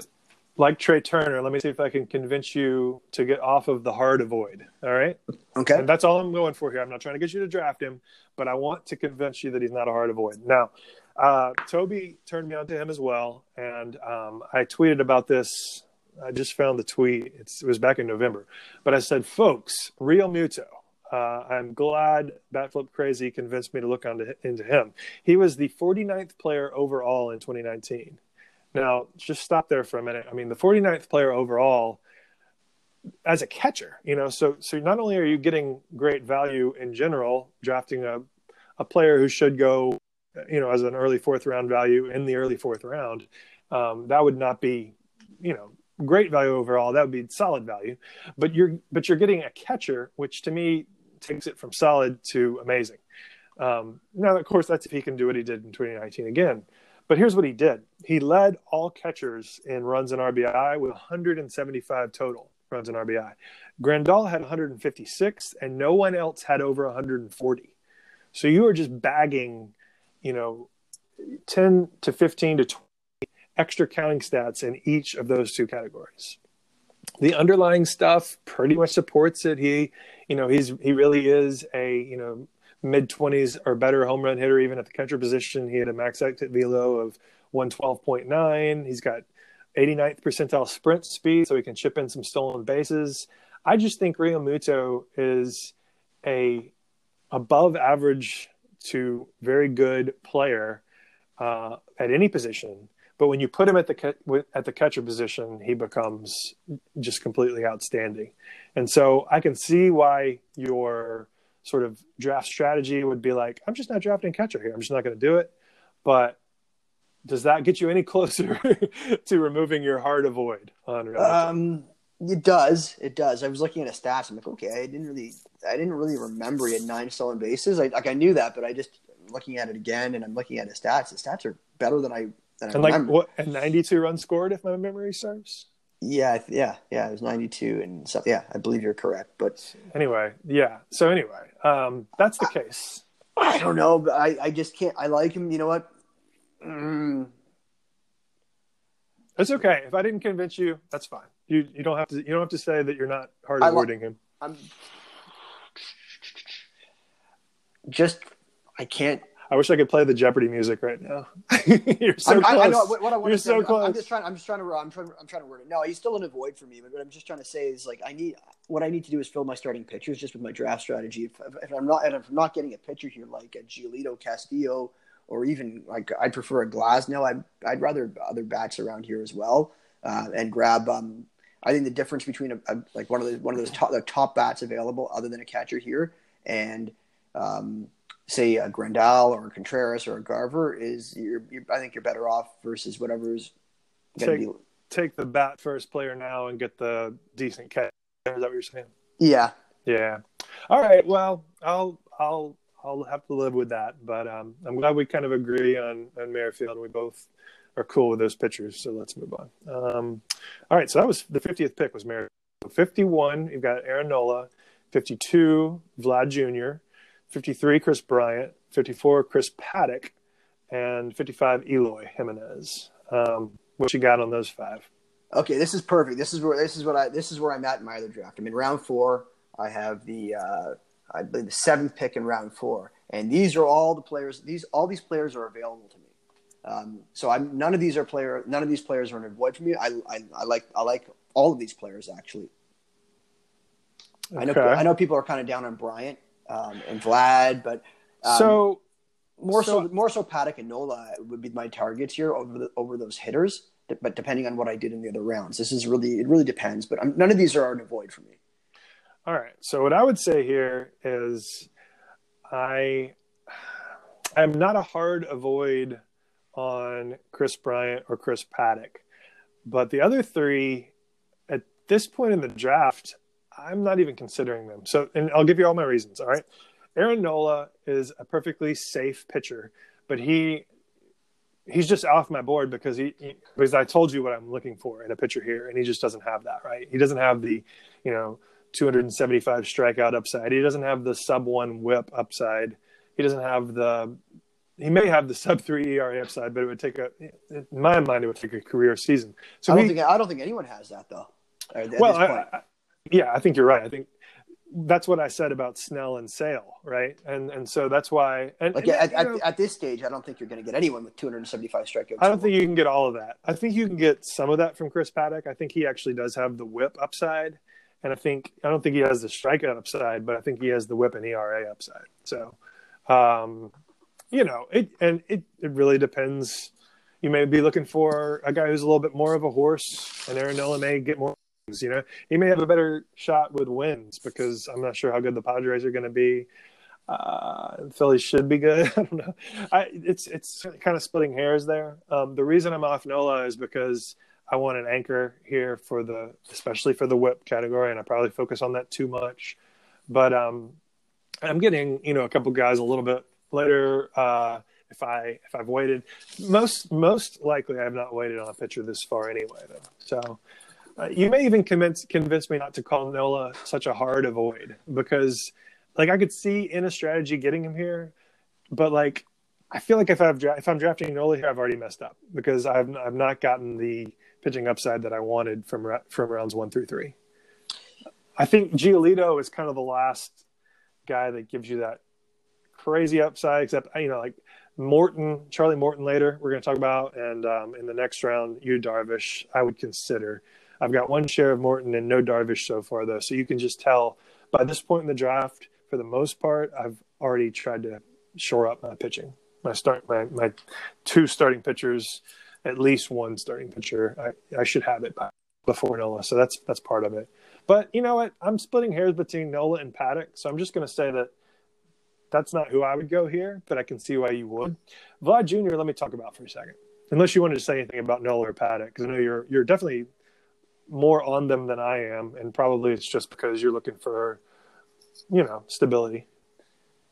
like Trea Turner, let me see if I can convince you to get off of the hard avoid. All right. Okay. And that's all I'm going for here. I'm not trying to get you to draft him, but I want to convince you that he's not a hard avoid. Now, uh, Toby turned me on to him as well, and um, I tweeted about this I just found the tweet. It's, it was back in November, but I said, folks, Realmuto. Uh, I'm glad Batflip Crazy convinced me to look onto, into him. He was the 49th player overall in 2019. Now, just stop there for a minute. I mean, the 49th player overall as a catcher, you know, so so not only are you getting great value in general, drafting a a player who should go, you know, as an early fourth round value in the early fourth round, um, that would not be, you know, great value overall. That would be solid value. But you're but you're getting a catcher, which to me takes it from solid to amazing. Um, now, of course, that's if he can do what he did in 2019 again. But here's what he did: he led all catchers in runs and RBI with 175 total runs and RBI. Grandal had 156, and no one else had over 140. So you are just bagging, you know, 10 to 15 to 20 extra counting stats in each of those two categories. The underlying stuff pretty much supports it. He, you know, he's he really is a you know mid twenties or better home run hitter even at the catcher position. He had a max exit velo of one twelve point nine. He's got 89th percentile sprint speed, so he can chip in some stolen bases. I just think Realmuto is a above average to very good player uh, at any position but when you put him at the at the catcher position, he becomes just completely outstanding. And so I can see why your sort of draft strategy would be like, I'm just not drafting catcher here. I'm just not going to do it. But does that get you any closer to removing your hard avoid on? Um, it does. It does. I was looking at his stats. I'm like, okay, I didn't really, I didn't really remember he had nine stolen bases. I, like I knew that, but I just looking at it again, and I'm looking at his stats. His stats are better than I and like what? And 92 runs scored, if my memory serves. Yeah, yeah, yeah. It was 92 and stuff. Yeah, I believe you're correct. But anyway, yeah. So anyway, um, that's the case. I don't know, but I, I just can't. I like him. You know what? Mm. It's okay. If I didn't convince you, that's fine. You you don't have to. You don't have to say that you're not hard avoiding him. I'm just. I can't I wish I could play the Jeopardy music right now. You're so I'm, close. I, I know what, what I want You're to so close. I'm just trying. I'm just trying to. I'm trying. I'm trying to word it. No, he's still an avoid for me. But what I'm just trying to say is like I need. What I need to do is fill my starting pitchers just with my draft strategy. If, if I'm not, if I'm not getting a pitcher here like a Giolito Castillo or even like I'd prefer a Glasnow. I'd I'd rather other bats around here as well uh, and grab. Um, I think the difference between a, a, like one of the one of those top the top bats available other than a catcher here and um, say a Grandal or a Contreras or a Garver is you're, you're I think you're better off versus whatever's going take, be... take the bat first player now and get the decent catch. Is that what you're saying? Yeah. Yeah. All right. Well, I'll I'll I'll have to live with that, but um, I'm glad we kind of agree on on Merrifield. We both are cool with those pitchers, so let's move on. Um, all right. So that was the 50th pick was Merrifield. 51. You've got Aaron Nola. 52. Vlad Jr. 53 Kris Bryant, 54 Chris Paddack. and 55 Eloy Jimenez. Um, what you got on those five? Okay, this is perfect. This is where this is what I this is where I'm at in my other draft. I'm in round four. I have the uh, I believe the seventh pick in round four, and these are all the players. These all these players are available to me. Um, so I'm none of these are player none of these players are an avoid for me. I, I, I like I like all of these players actually. I know I know people are kind of down on Bryant um, and Vlad, but um, so more so, so- more so Paddack and Nola would be my targets here over the, over those hitters. But depending on what I did in the other rounds, this is really it really depends. But I'm, none of these are an avoid for me. All right. So what I would say here is I I'm not a hard avoid on Kris Bryant or Chris Paddack. But the other three at this point in the draft, I'm not even considering them. So and I'll give you all my reasons, all right? Aaron Nola is a perfectly safe pitcher, but he he's just off my board because he, he because I told you what I'm looking for in a pitcher here and he just doesn't have that, right? He doesn't have the, you know, 275 strikeout upside. He doesn't have the sub one whip upside. He doesn't have the. He may have the sub three ERA upside, but it would take a. In my mind, it would take a career season. So I don't he- think I don't think anyone has that though. At this well. I, yeah, I think you're right. I think that's what I said about Snell and Sale, right? And and so that's why. And, like and, at, you at, know, at this stage, I don't think you're going to get anyone with 275 strikeouts. I don't think you can get all of that. I think you can get some of that from Chris Paddack. I think he actually does have the whip upside, and I think I don't think he has the strikeout upside, but I think he has the whip and ERA upside. So, um, you know, it and it it really depends. You may be looking for a guy who's a little bit more of a horse, and Aaron Nola may get more. You know, he may have a better shot with wins because I'm not sure how good the Padres are going to be. Uh, Phillies should be good. I don't know. I, it's it's kind of splitting hairs there. Um, the reason I'm off Nola is because I want an anchor here for the, especially for the whip category, and I probably focus on that too much. But um, I'm getting you know a couple guys a little bit later. Uh, if I if I've waited, most most likely I have not waited on a pitcher this far anyway. Though, so uh, you may even convince convince me not to call Nola such a hard avoid because like I could see in a strategy getting him here, but like I feel like if I've dra- if I'm drafting Nola here, I've already messed up because I've I've not gotten the pitching upside that I wanted from from rounds one through three. I think Giolito is kind of the last guy that gives you that crazy upside. Except you know like Morton, Charlie Morton later we're going to talk about, and um, in the next round, Yu Darvish I would consider. I've got one share of Morton and no Darvish so far though, so you can just tell by this point in the draft, for the most part, I've already tried to shore up my pitching. My start, my my two starting pitchers, at least one starting pitcher. I, I should have it by, before Nola, so that's that's part of it. But you know what? I'm splitting hairs between Nola and Paddack, so I'm just going to say that that's not who I would go here, but I can see why you would. Vlad Jr. Let me talk about for a second, unless you wanted to say anything about Nola or Paddack, because I know you're you're definitely more on them than I am, and probably it's just because you're looking for, you know, stability.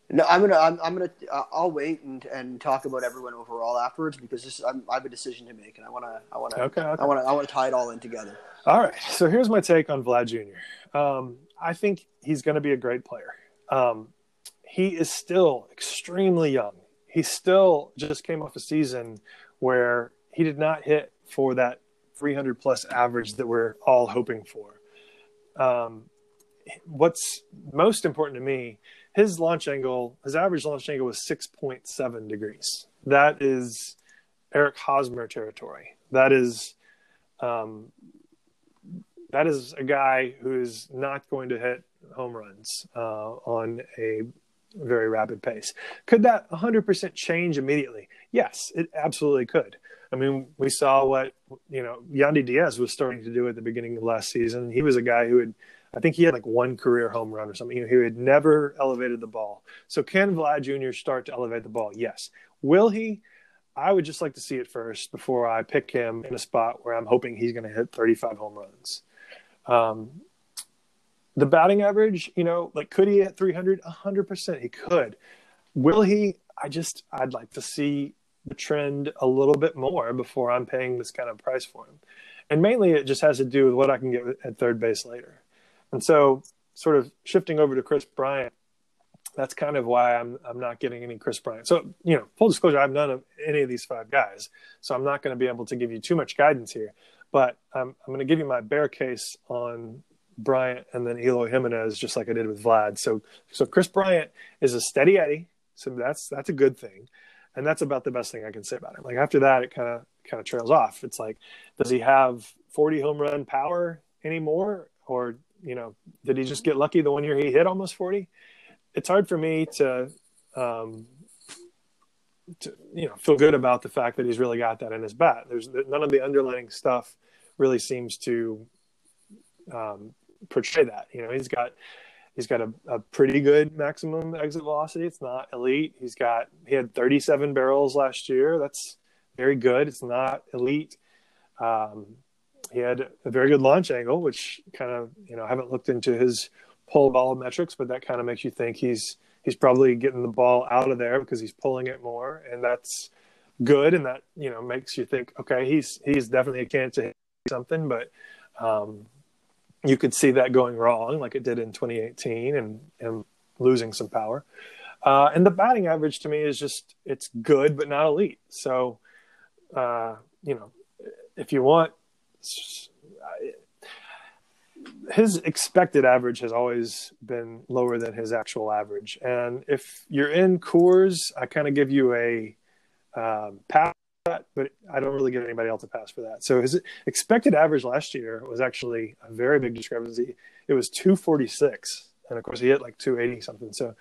No, I'm gonna. I'm, I'm gonna. Uh, I'll wait and, and talk about everyone overall afterwards because this. I'm, I have a decision to make, and I wanna. I wanna. Okay, okay. I wanna. I wanna tie it all in together. All right. So here's my take on Vlad Jr. Um, I think he's going to be a great player. Um, he is still extremely young. He still just came off a season where he did not hit for that 300 plus average that we're all hoping for. Um, what's most important to me, his launch angle, his average launch angle was 6.7 degrees. That is Eric Hosmer territory. That is um, that is a guy who is not going to hit home runs uh, on a very rapid pace. Could that 100% change immediately? Yes, it absolutely could. I mean, we saw what you know Yandy Diaz was starting to do at the beginning of last season. He was a guy who had, I think he had like one career home run or something. You know, he had never elevated the ball. So can Vlad Jr. start to elevate the ball? Yes. Will he? I would just like to see it first before I pick him in a spot where I'm hoping he's going to hit 35 home runs. Um, the batting average, you know, like could he hit 300? 100% he could. Will he? I just, I'd like to see the trend a little bit more before I'm paying this kind of price for him. And mainly it just has to do with what I can get at third base later. And so, sort of shifting over to Kris Bryant, that's kind of why I'm I'm not getting any Kris Bryant. So you know, full disclosure, I've none of any of these five guys, so I'm not going to be able to give you too much guidance here. But I'm I'm going to give you my bear case on Bryant and then Eloy Jimenez, just like I did with Vlad. So so Kris Bryant is a steady Eddie, so that's that's a good thing, and that's about the best thing I can say about him. Like after that, it kind of kind of trails off. It's like, does he have 40 home run power anymore, or you know, did he just get lucky the one year he hit almost 40? It's hard for me to. Um, to you know feel good about the fact that he's really got that in his bat. There's none of the underlying stuff really seems to um, portray that. You know, he's got he's got a, a pretty good maximum exit velocity. It's not elite. He's got he had 37 barrels last year. That's very good. It's not elite. Um, he had a very good launch angle, which kind of you know I haven't looked into his pull ball metrics, but that kind of makes you think he's he's probably getting the ball out of there because he's pulling it more, and that's good. And that you know makes you think, okay, he's he's definitely a candidate to hit something, but um, you could see that going wrong, like it did in 2018, and and losing some power. Uh, and the batting average to me is just it's good but not elite. So, uh, you know, if you want, his expected average has always been lower than his actual average. And if you're in Coors, I kind of give you a um, pass that, but I don't really give anybody else a pass for that. So his expected average last year was actually a very big discrepancy. It was 246, and of course he hit like 280 something. So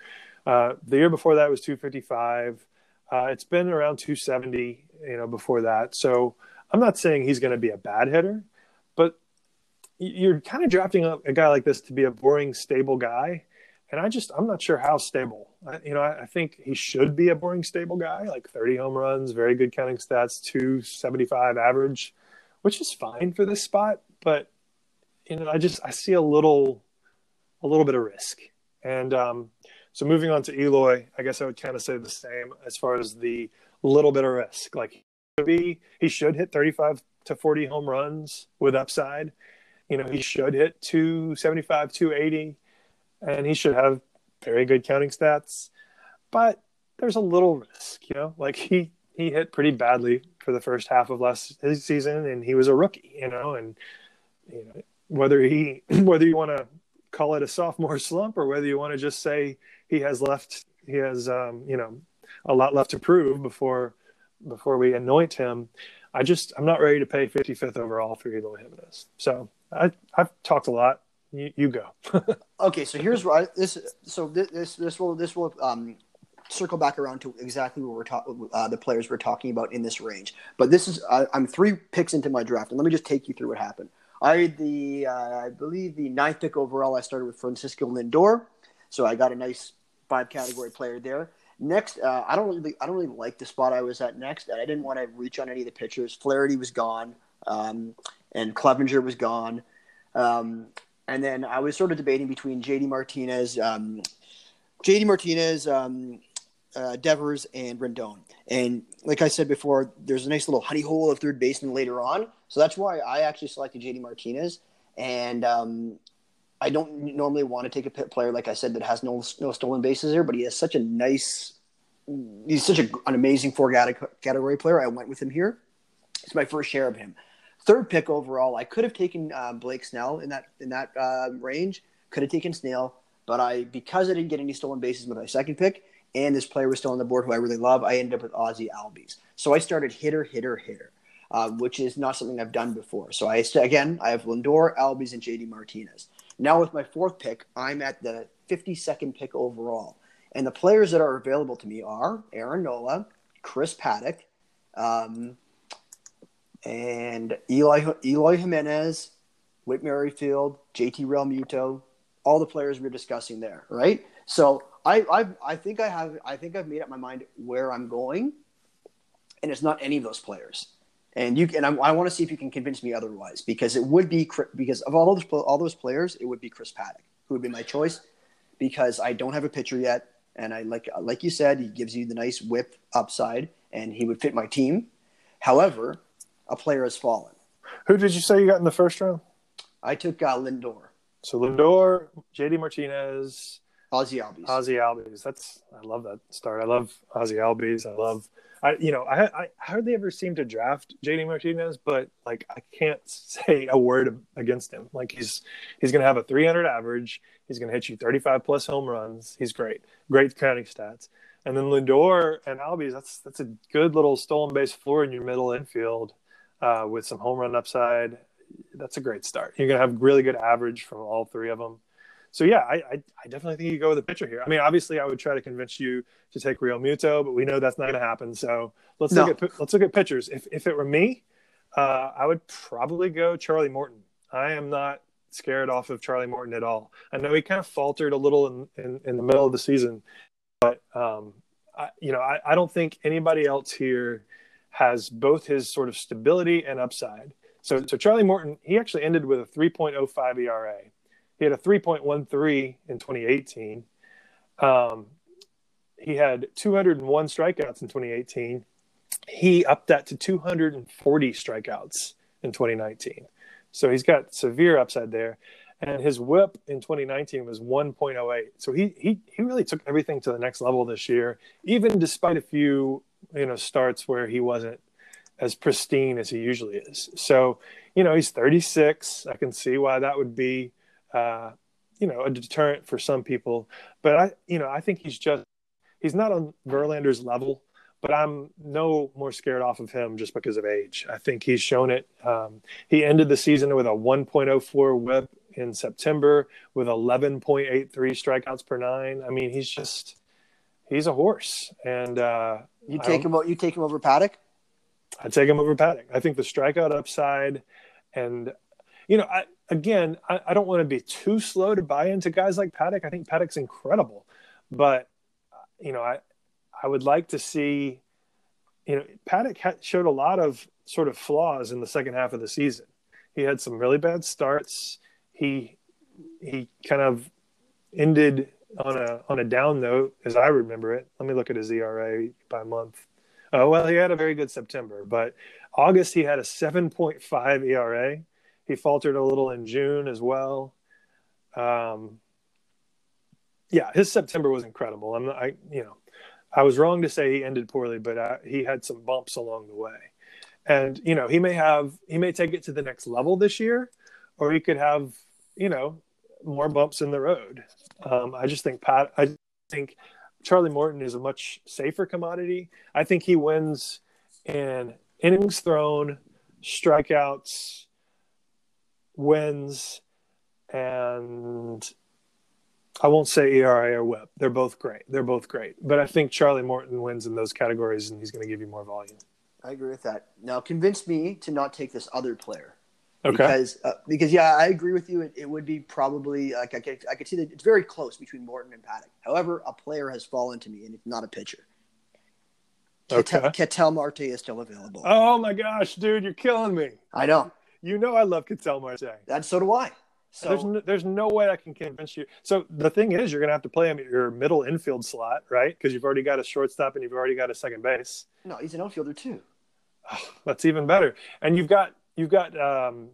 uh, the year before that was 255. Uh, it's been around 270, you know, before that. So I'm not saying he's going to be a bad hitter, but you're kind of drafting a guy like this to be a boring, stable guy and I just I'm not sure how stable. I, you know, I, I, think he should be a boring stable guy, like 30 home runs, very good counting stats, 275 average, which is fine for this spot. But you know, I just I see a little a little bit of risk. And um, so moving on to Eloy, I guess I would kind of say the same as far as the little bit of risk. Like be he should hit 35 to 40 home runs with upside. You know, he should hit 275, 280 and he should have very good counting stats. But there's a little risk, you know, like he he hit pretty badly for the first half of last his season, and he was a rookie, you know, and you know whether he whether you want to call it a sophomore slump or whether you want to just say he has left he has um, you know a lot left to prove before before we anoint him. I just I'm not ready to pay 55th overall for Eloy Jimenez. So I I've talked a lot. You, you go. okay, so here's where this. So this this will this will um, circle back around to exactly what we're talking. Uh, the players we're talking about in this range. But this is uh, I'm three picks into my draft, and let me just take you through what happened. I the uh, I believe the ninth pick overall. I started with Francisco Lindor, so I got a nice five category player there. Next, uh, I don't really I don't really like the spot I was at next, and I didn't want to reach on any of the pitchers. Flaherty was gone, um, and Clevinger was gone. Um, and then I was sort of debating between JD Martinez, um, JD Martinez, um, uh, Devers, and Rendon. And like I said before, there's a nice little honey hole of third baseman later on. So that's why I actually selected JD Martinez. And um, I don't normally want to take a pit player, like I said, that has no no stolen bases here, but he has such a nice, he's such a, an amazing four category player. I went with him here. It's my first share of him. Third pick overall, I could have taken uh, Blake Snell in that in that uh, range. Could have taken Snell, but I because I didn't get any stolen bases with my second pick, and this player was still on the board who I really love, I ended up with Ozzie Albies. So I started hitter, hitter, hitter, uh, which is not something I've done before. So I again I have Lindor, Albies, and JD Martinez. Now with my fourth pick, I'm at the 52nd pick overall, and the players that are available to me are Aaron Nola, Chris Paddack. Um, and Eli Eloy Jimenez, Whit Merrifield, JT Realmuto, all the players we are discussing there, right? So I, I I think I have I think I've made up my mind where I'm going, and it's not any of those players. And you and I, I want to see if you can convince me otherwise because it would be because of all those all those players, it would be Chris Paddack who would be my choice because I don't have a pitcher yet, and I like like you said, he gives you the nice whip upside, and he would fit my team. However, a player has fallen. Who did you say you got in the first round? I took uh, Lindor. So Lindor, JD Martinez, Ozzie Albies. Ozzie Albies. That's I love that start. I love Ozzie Albies. I love I you know I I hardly ever seem to draft JD Martinez, but like I can't say a word against him. Like he's he's going to have a 300 average. He's going to hit you 35 plus home runs. He's great, great counting stats. And then Lindor and Albies. That's that's a good little stolen base floor in your middle infield uh, with some home run upside. That's a great start. You're going to have really good average from all three of them so yeah, I, I, I definitely think you go with a pitcher here. I mean, obviously, I would try to convince you to take Realmuto, but we know that's not going to happen. So let's no. look at let's look at pitchers. If if it were me, uh, I would probably go Charlie Morton. I am not scared off of Charlie Morton at all. I know he kind of faltered a little in, in, in the middle of the season, but um, I, you know, I, I don't think anybody else here has both his sort of stability and upside. So, so Charlie Morton, he actually ended with a 3.05 ERA. He had a 3.13 in 2018. Um, he had 201 strikeouts in 2018. He upped that to 240 strikeouts in 2019. So he's got severe upside there. And his whip in 2019 was 1.08. So he he he really took everything to the next level this year, even despite a few you know starts where he wasn't as pristine as he usually is. So, you know, he's 36. I can see why that would be uh, you know, a deterrent for some people. But I, you know, I think he's just he's not on Verlander's level, but I'm no more scared off of him just because of age. I think he's shown it. Um, he ended the season with a 1.04 WHIP in September with 11.83 strikeouts per nine. I mean, he's just he's a horse. And uh, you take him. You take him over Paddack. I take him over Paddack. I think the strikeout upside, and you know, I again, I, I don't want to be too slow to buy into guys like Paddack. I think Paddack's incredible, but you know, I I would like to see, you know, Paddack ha- showed a lot of sort of flaws in the second half of the season. He had some really bad starts. He he kind of ended on a on a down note, as I remember it. Let me look at his ERA by month. Oh well, he had a very good September, but August he had a 7.5 ERA he faltered a little in June as well. Um, yeah, his September was incredible. I'm I, you know, I was wrong to say he ended poorly, but uh, he had some bumps along the way. And, you know, he may have, he may take it to the next level this year, or he could have, you know, more bumps in the road. Um, I just think Pat, I think Charlie Morton is a much safer commodity. I think he wins in innings thrown, strikeouts, wins and I won't say ERA or WHIP. They're both great. They're both great. But I think Charlie Morton wins in those categories, and he's going to give you more volume. I agree with that. Now, convince me to not take this other player. Okay. Because, uh, because yeah, I agree with you. It, it would be probably like I could, I could see that it's very close between Morton and Paddack. However, a player has fallen to me, and it's not a pitcher. Okay. Ketel, Marte is still available. Oh my gosh, dude, you're killing me. I know. You know I love Ketel Marte. And so do I. So there's no, there's no way I can convince you. So the thing is, you're going to have to play him at your middle infield slot, right? Because you've already got a shortstop and you've already got a second base. No, he's an outfielder too. Oh, that's even better. And you've got you've got um,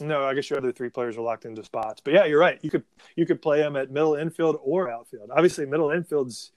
no, I guess your other three players are locked into spots. But yeah, you're right. You could you could play him at middle infield or outfield. Obviously, middle infield's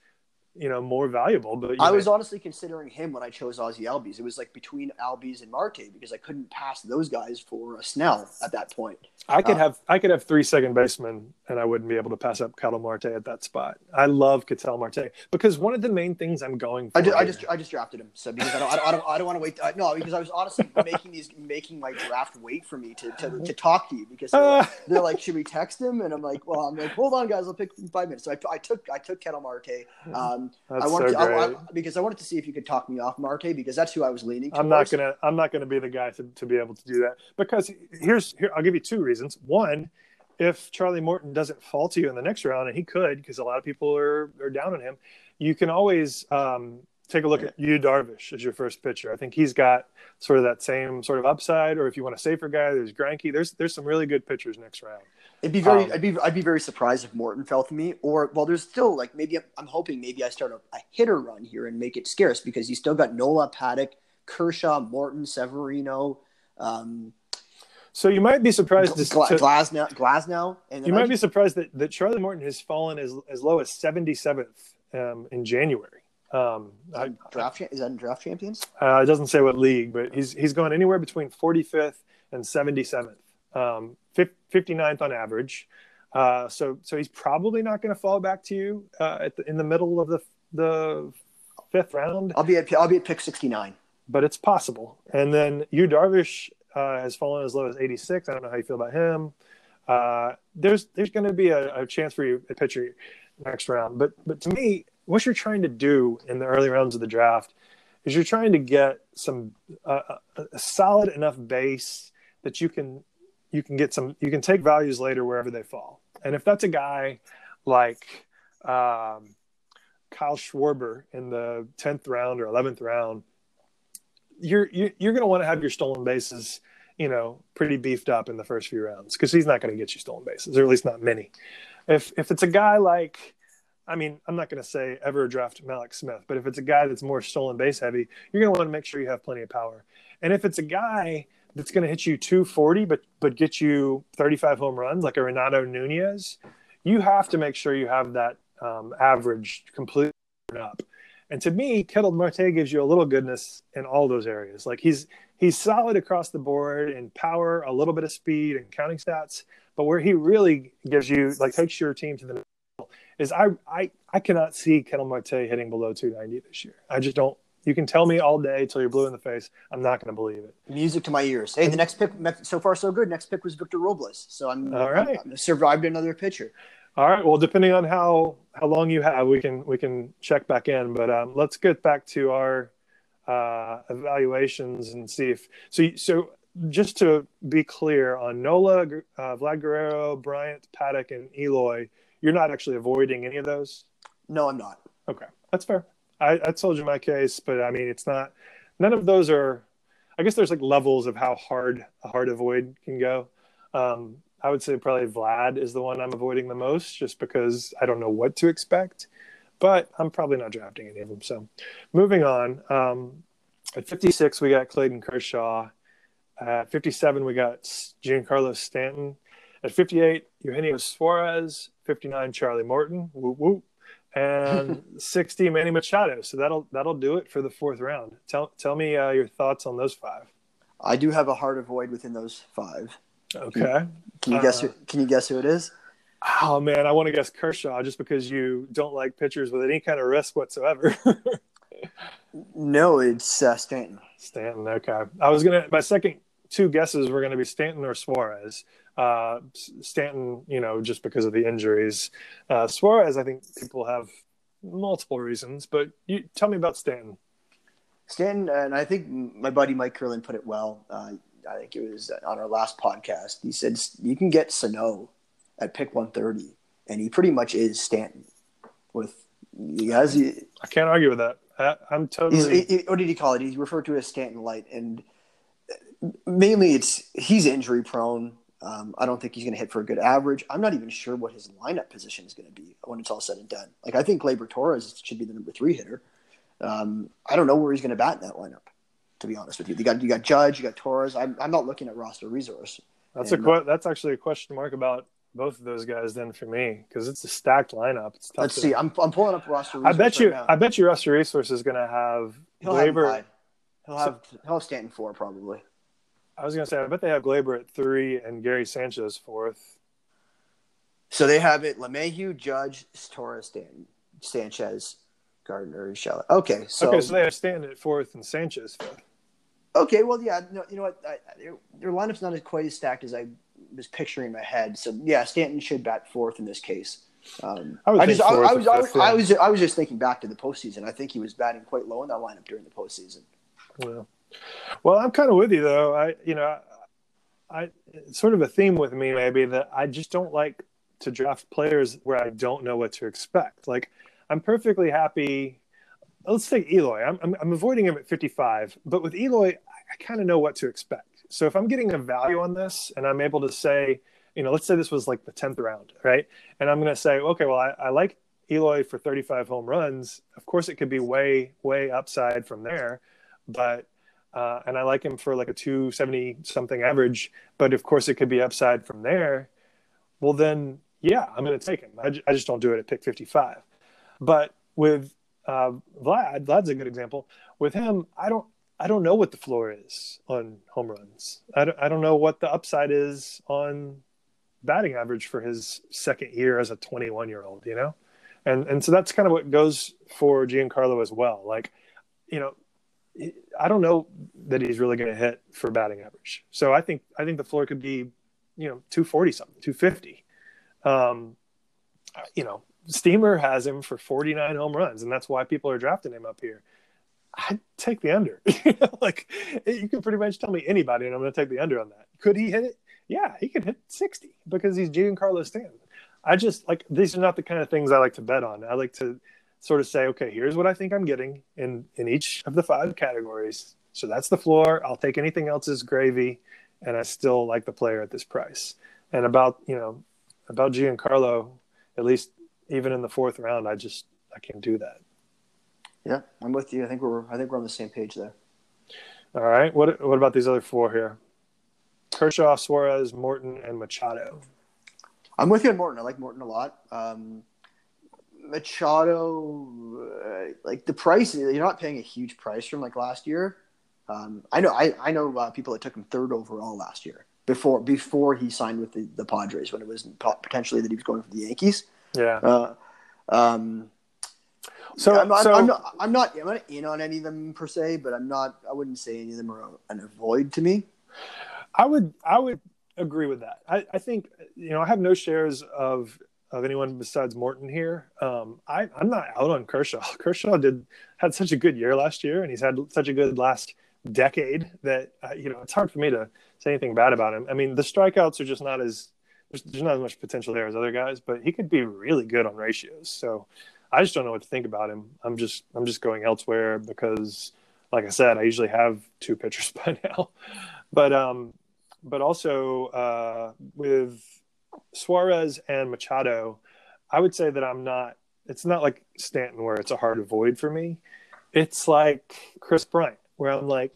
you know more valuable. But I was honestly considering him when I chose Ozzie Albies. It was like between Albies and Marte because I couldn't pass those guys for a Snell at that point. I could uh, have I could have three second basemen and I wouldn't be able to pass up Ketel Marte at that spot. I love Ketel Marte because one of the main things I'm going for. I just, I just, I just drafted him so because I don't I don't I don't, don't want to wait. Uh, no, because I was honestly making these making my draft wait for me to to, to talk to you because they're like, they're like, should we text him? And I'm like, well, I'm like, hold on, guys, I'll pick in five minutes. So I, I took I took Ketel Marte. Um, that's I wanted so to, great. I, I, because I wanted to see if you could talk me off Marte because that's who I was leaning. Towards. I'm not gonna I'm not gonna be the guy to, to be able to do that because here's here I'll give you two reasons. One if Charlie Morton doesn't fall to you in the next round, and he could because a lot of people are, are down on him, you can always um, take a look at Yu Darvish as your first pitcher. I think he's got sort of that same sort of upside. Or if you want a safer guy, there's Greinke. There's there's some really good pitchers next round. It'd be very, um, I'd be, I'd be very surprised if Morton fell to me. Or well, there's still like maybe I'm, I'm hoping maybe I start a, a, hitter run here and make it scarce because you still got Nola, Paddack, Kershaw, Morton, Severino. Um, So you might be surprised to, Gla- to- Glasnow, Glasnow, and you I might be surprised that, that Charlie Morton has fallen as as low as 77th um, in January. Um, I, draft. Is that in draft champions? uh, it doesn't say what league, but he's he's gone anywhere between 45th and 77th, um, fif- 59th on average. Uh, so so he's probably not going to fall back to you uh, at the, in the middle of the the fifth round, I'll be at I'll be at pick sixty nine. but it's possible. And then Yu Darvish uh, has fallen as low as 86. I don't know how you feel about him. Uh, there's there's going to be a, a chance for you a pitcher next round, but but to me, what you're trying to do in the early rounds of the draft is you're trying to get some uh, a, solid enough base that you can you can get some you can take values later wherever they fall. And if that's a guy like um, Kyle Schwarber in the tenth round or eleventh round, you're you're, going to want to have your stolen bases, you know, pretty beefed up in the first few rounds because he's not going to get you stolen bases, or at least not many. If if it's a guy like, I mean, I'm not going to say ever draft Mallex Smith, but if it's a guy that's more stolen base heavy, you're going to want to make sure you have plenty of power. And if it's a guy that's going to hit you 240 but but get you 35 home runs like a Renato Nunez, you have to make sure you have that um, average completely up. And to me, Ketel Marte gives you a little goodness in all those areas. Like he's he's solid across the board in power, a little bit of speed and counting stats, but where he really gives you like takes your team to the next level is I I I cannot see Ketel Marte hitting below 290 this year. I just don't. You can tell me all day till you're blue in the face. I'm not going to believe it. Music to my ears. Hey, the next pick so far so good. Next pick was Victor Robles, so I'm All right. I'm survived another pitcher. All right. Well, depending on how how long you have, we can we can check back in. But um, let's get back to our uh, evaluations and see if so. So just to be clear on Nola, uh, Vlad Guerrero, Bryant, Paddack, and Eloy, you're not actually avoiding any of those. No, I'm not. Okay, that's fair. I, I told you my case, but I mean, it's not. None of those are. I guess there's like levels of how hard a hard avoid can go. Um, I would say probably Vlad is the one I'm avoiding the most, just because I don't know what to expect. But I'm probably not drafting any of them. So, moving on. Um, at 56, we got Clayton Kershaw. At 57, we got Giancarlo Stanton. At 58, Eugenio Suarez. 59, Charlie Morton. Whoop whoop and 60 Manny Machado. So that'll that'll do it for the fourth round. Tell tell me uh, your thoughts on those five. I do have a hard avoid within those five. Okay. Can you guess? Uh, Who, can you guess who it is? Oh man, I want to guess Kershaw just because you don't like pitchers with any kind of risk whatsoever. No, it's uh, Stanton. Stanton. Okay. I was gonna. My second two guesses were going to be Stanton or Suarez. Uh, Stanton, you know, just because of the injuries. Uh, Suarez, I think people have multiple reasons, but you tell me about Stanton. Stanton, and I think my buddy Mike Curlin put it well. Uh, I think it was on our last podcast. He said you can get Sano at pick 130, and he pretty much is Stanton. With he has, he, I can't argue with that. I, I'm he's, totally. he, what did he call it? He referred to it as Stanton light, and mainly it's he's injury prone. Um, I don't think he's going to hit for a good average. I'm not even sure what his lineup position is going to be when it's all said and done. Like I think Gleyber Torres should be the number three hitter. Um, I don't know where he's going to bat in that lineup. To be honest with you, you got you got Judge, you got Torres. I'm, I'm not looking at roster resource. That's a que- that's actually a question mark about both of those guys then for me because it's a stacked lineup. It's tough Let's to- see. I'm, I'm pulling up roster. I Resource bet you. Right. I bet you. Roster Resource is going to have he'll Gleyber. high. he'll have he'll have Stanton four probably. I was going to say. I bet they have Gleyber at three and Gary Sanchez fourth. So they have it: LeMahieu, Judge, Torres, Stanton, Sanchez, Gardner, Urshela. Okay, so okay, so they have Stanton at fourth and Sanchez fifth. Okay, well, yeah, no, you know what? I, their, their lineup's not as quite as stacked as I was picturing in my head. So yeah, Stanton should bat fourth in this case. Um, I would I just, I, fourth I was, I was. I was, I was just thinking back to the postseason. I think he was batting quite low in that lineup during the postseason. Well, well, I'm kind of with you though. I, you know, I, it's sort of a theme with me maybe that I just don't like to draft players where I don't know what to expect. Like, I'm perfectly happy. Let's take Eloy. I'm, I'm, I'm avoiding him at 55, but with Eloy, I, I kind of know what to expect. So if I'm getting a value on this and I'm able to say, you know, let's say this was like the 10th round, right? And I'm going to say, okay, well, I, I like Eloy for 35 home runs. Of course, it could be way, way upside from there, but uh, and I like him for like a 270 something average, but of course it could be upside from there. Well, then, yeah, I'm going to take him. I, I, just don't do it at pick 55. But with uh, Vlad, Vlad's a good example. With him, I don't, I don't know what the floor is on home runs. I don't, I don't know what the upside is on batting average for his second year as a 21 year old, you know? And, and so that's kind of what goes for Giancarlo as well. Like, you know, I don't know that he's really going to hit for batting average. So I think I think the floor could be, you know, 240 something, 250. Um, you know, Steamer has him for 49 home runs, and that's why people are drafting him up here. I'd take the under. like eh, you can pretty much tell me anybody, and I'm going to take the under on that. Could he hit it? Yeah, he could hit 60 because he's Giancarlo Stanton. I just like these are not the kind of things I like to bet on. I like to sort of say, okay, here's what I think I'm getting in in each of the five categories. So that's the floor. I'll take anything else as gravy, and I still like the player at this price. And about you know about Giancarlo, at least even in the fourth round, I just I can't do that. Yeah, I'm with you. I think we're I think we're on the same page there. All right. What what about these other four here? Kershaw, Suarez, Morton, and Machado. I'm with you on Morton. I like Morton a lot. Um, Machado, uh, like the price, you're not paying a huge price from like last year. Um, I know, I, I know uh, people that took him third overall last year before before he signed with the, the Padres when it was potentially that he was going for the Yankees. Yeah. Uh, um, so, I'm, so I'm, not, I'm not I'm not in on any of them per se, but I'm not. I wouldn't say any of them are an avoid to me. I would I would agree with that. I, I think you know I have no shares of of anyone besides Morton here. Um, I, I'm not out on Kershaw. Kershaw did had such a good year last year, and he's had such a good last decade that uh, you know it's hard for me to say anything bad about him. I mean, the strikeouts are just not as there's, there's not as much potential there as other guys, but he could be really good on ratios. So I just don't know what to think about him. I'm just I'm just going elsewhere because, like I said, I usually have two pitchers by now, but um, but also uh, with Suarez and Machado, I would say that I'm not. It's not like Stanton where it's a hard avoid for me. It's like Kris Bryant where I'm like,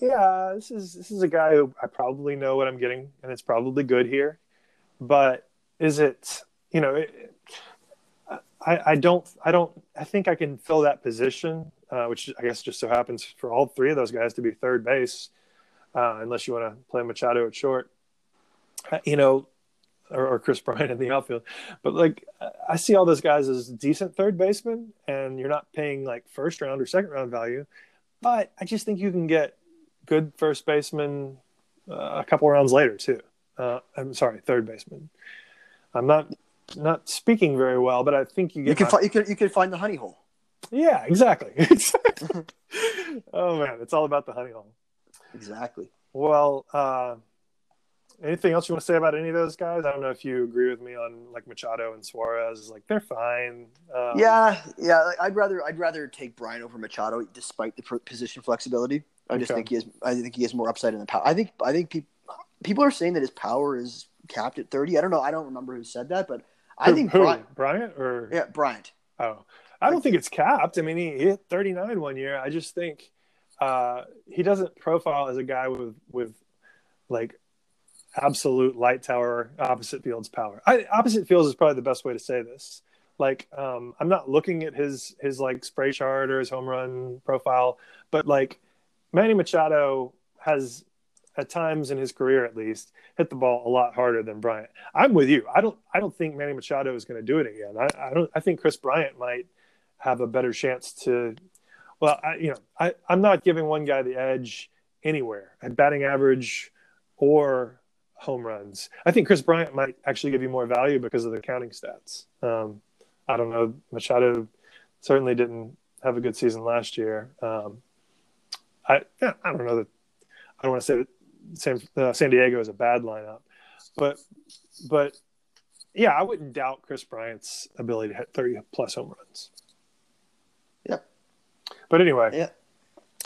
yeah, this is this is a guy who I probably know what I'm getting, and it's probably good here. But is it? You know, it, I I don't I don't I think I can fill that position, uh, which I guess just so happens for all three of those guys to be third base, uh, unless you want to play Machado at short. Uh, you know, or, or, Kris Bryant in the outfield. But like, I see all those guys as decent third basemen, and you're not paying like first round or second round value. But I just think you can get good first baseman uh, a couple rounds later too. Uh, I'm sorry, third baseman. I'm not not speaking very well, but I think you get. You can, my... fi- you can you can find the honey hole. Yeah, exactly. oh man, it's all about the honey hole. Exactly. Well, uh, anything else you want to say about any of those guys? I don't know if you agree with me on like Machado and Suarez. Like they're fine. Um, yeah, yeah. I'd rather I'd rather take Bryant over Machado despite the position flexibility. I just okay. think he has I think he has more upside in the power. I think I think people people are saying that his power is capped at thirty. I don't know. I don't remember who said that, but I think who? Bryant, Bryant or yeah Bryant. Oh, I don't think it's capped. I mean, he hit thirty nine one year. I just think uh, he doesn't profile as a guy with with like absolute light tower opposite fields power. I, opposite fields is probably the best way to say this. Like, um, I'm not looking at his his like spray chart or his home run profile, but like Manny Machado has at times in his career at least hit the ball a lot harder than Bryant. I'm with you. I don't I don't think Manny Machado is going to do it again. I, I don't I think Kris Bryant might have a better chance to well, I, you know, I, I'm not giving one guy the edge anywhere at batting average or home runs. I think Kris Bryant might actually give you more value because of the counting stats. Um, I don't know. Machado certainly didn't have a good season last year. Um, I I don't know that I don't want to say that San, uh, San Diego is a bad lineup, but but yeah, I wouldn't doubt Kris Bryant's ability to hit 30 plus home runs. Yep. But anyway, yeah.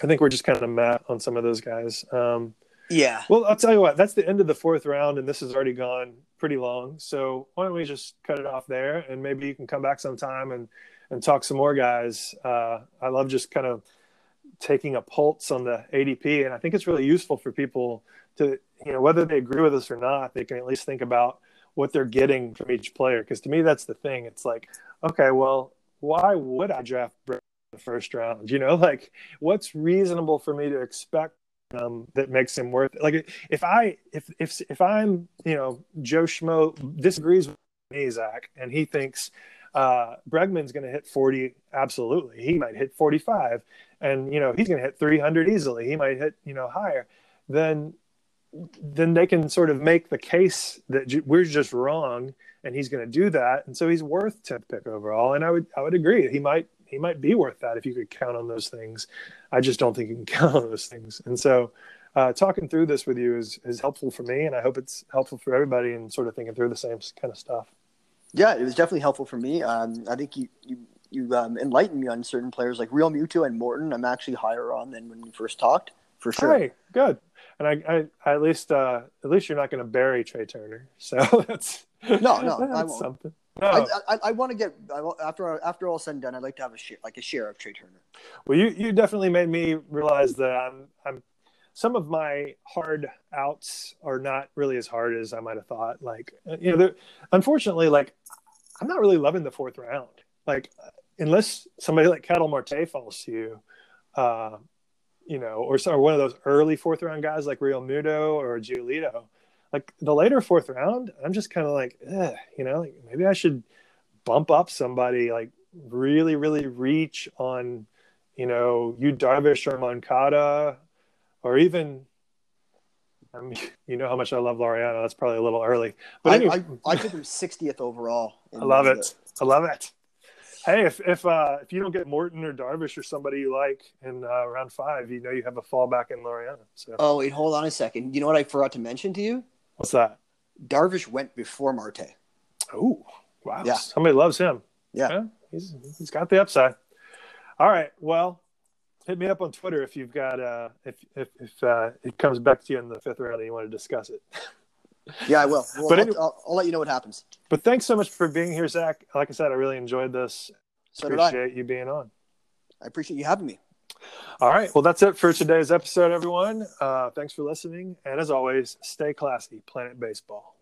I think we're just kind of met on some of those guys. Um, yeah. Well, I'll tell you what. That's the end of the fourth round, and this has already gone pretty long. So why don't we just cut it off there, and maybe you can come back sometime and and talk some more guys. Uh, I love just kind of taking a pulse on the ADP, and I think it's really useful for people to, you know, whether they agree with us or not, they can at least think about what they're getting from each player. Because to me, that's the thing. It's like, okay, well, why would I draft Brett in the first round? You know, like what's reasonable for me to expect um, that makes him worth it? Like if I if if if I'm you know Joe Schmo disagrees with me, Zach, and he thinks uh, Bregman's going to hit 40. Absolutely. He might hit 45 and, you know, he's going to hit 300 easily. He might hit, you know, higher. Then, then they can sort of make the case that we're just wrong and he's going to do that. And so he's worth 10th pick overall. And I would, I would agree. He might, he might be worth that if you could count on those things. I just don't think you can count on those things. And so, uh, talking through this with you is, is helpful for me. And I hope it's helpful for everybody in sort of thinking through the same kind of stuff. Yeah, it was definitely helpful for me. Um, I think you you you um, enlightened me on certain players like Realmuto and Morton. I'm actually higher on than when we first talked, for sure. Hey, good. And I, I, I at least uh, at least you're not going to bury Trea Turner. So that's no, no, that's I won't. something. No. I, I, I want to get after after all said and done. I'd like to have a share, like a share of Trea Turner. Well, you you definitely made me realize that I'm I'm some of my hard outs are not really as hard as I might have thought. Like, you know, unfortunately, like I'm not really loving the fourth round. Like, unless somebody like Ketel Marte falls to you, uh, you know, or, or one of those early fourth round guys like Realmuto or Giolito, like the later fourth round, I'm just kind of like, you know, like maybe I should bump up somebody, like really, really reach on, you know, Yu Darvish or Moncada or even I mean, you know how much I love Laureano. That's probably a little early, but I, anyway. I, I took him 60th overall. I love it. I love it. Hey, if if uh, if you don't get Morton or Darvish or somebody you like in uh, round five, you know you have a fallback in Laureano. So. Oh wait, hold on a second. You know what I forgot to mention to you? What's that? Darvish went before Marte. Oh, wow! Yeah. somebody loves him. Yeah, yeah he's he's got the upside. All right, well, hit me up on Twitter if you've got uh if if, if uh, it comes back to you in the fifth round and you want to discuss it. yeah, I will. Well, but I'll, I'll, I'll, let you know what happens. But thanks so much for being here, Zach. Like I said, I really enjoyed this. So appreciate you being on. I appreciate you having me. All right. Well, that's it for today's episode, everyone. Uh, thanks for listening. And as always, stay classy, Planet Baseball.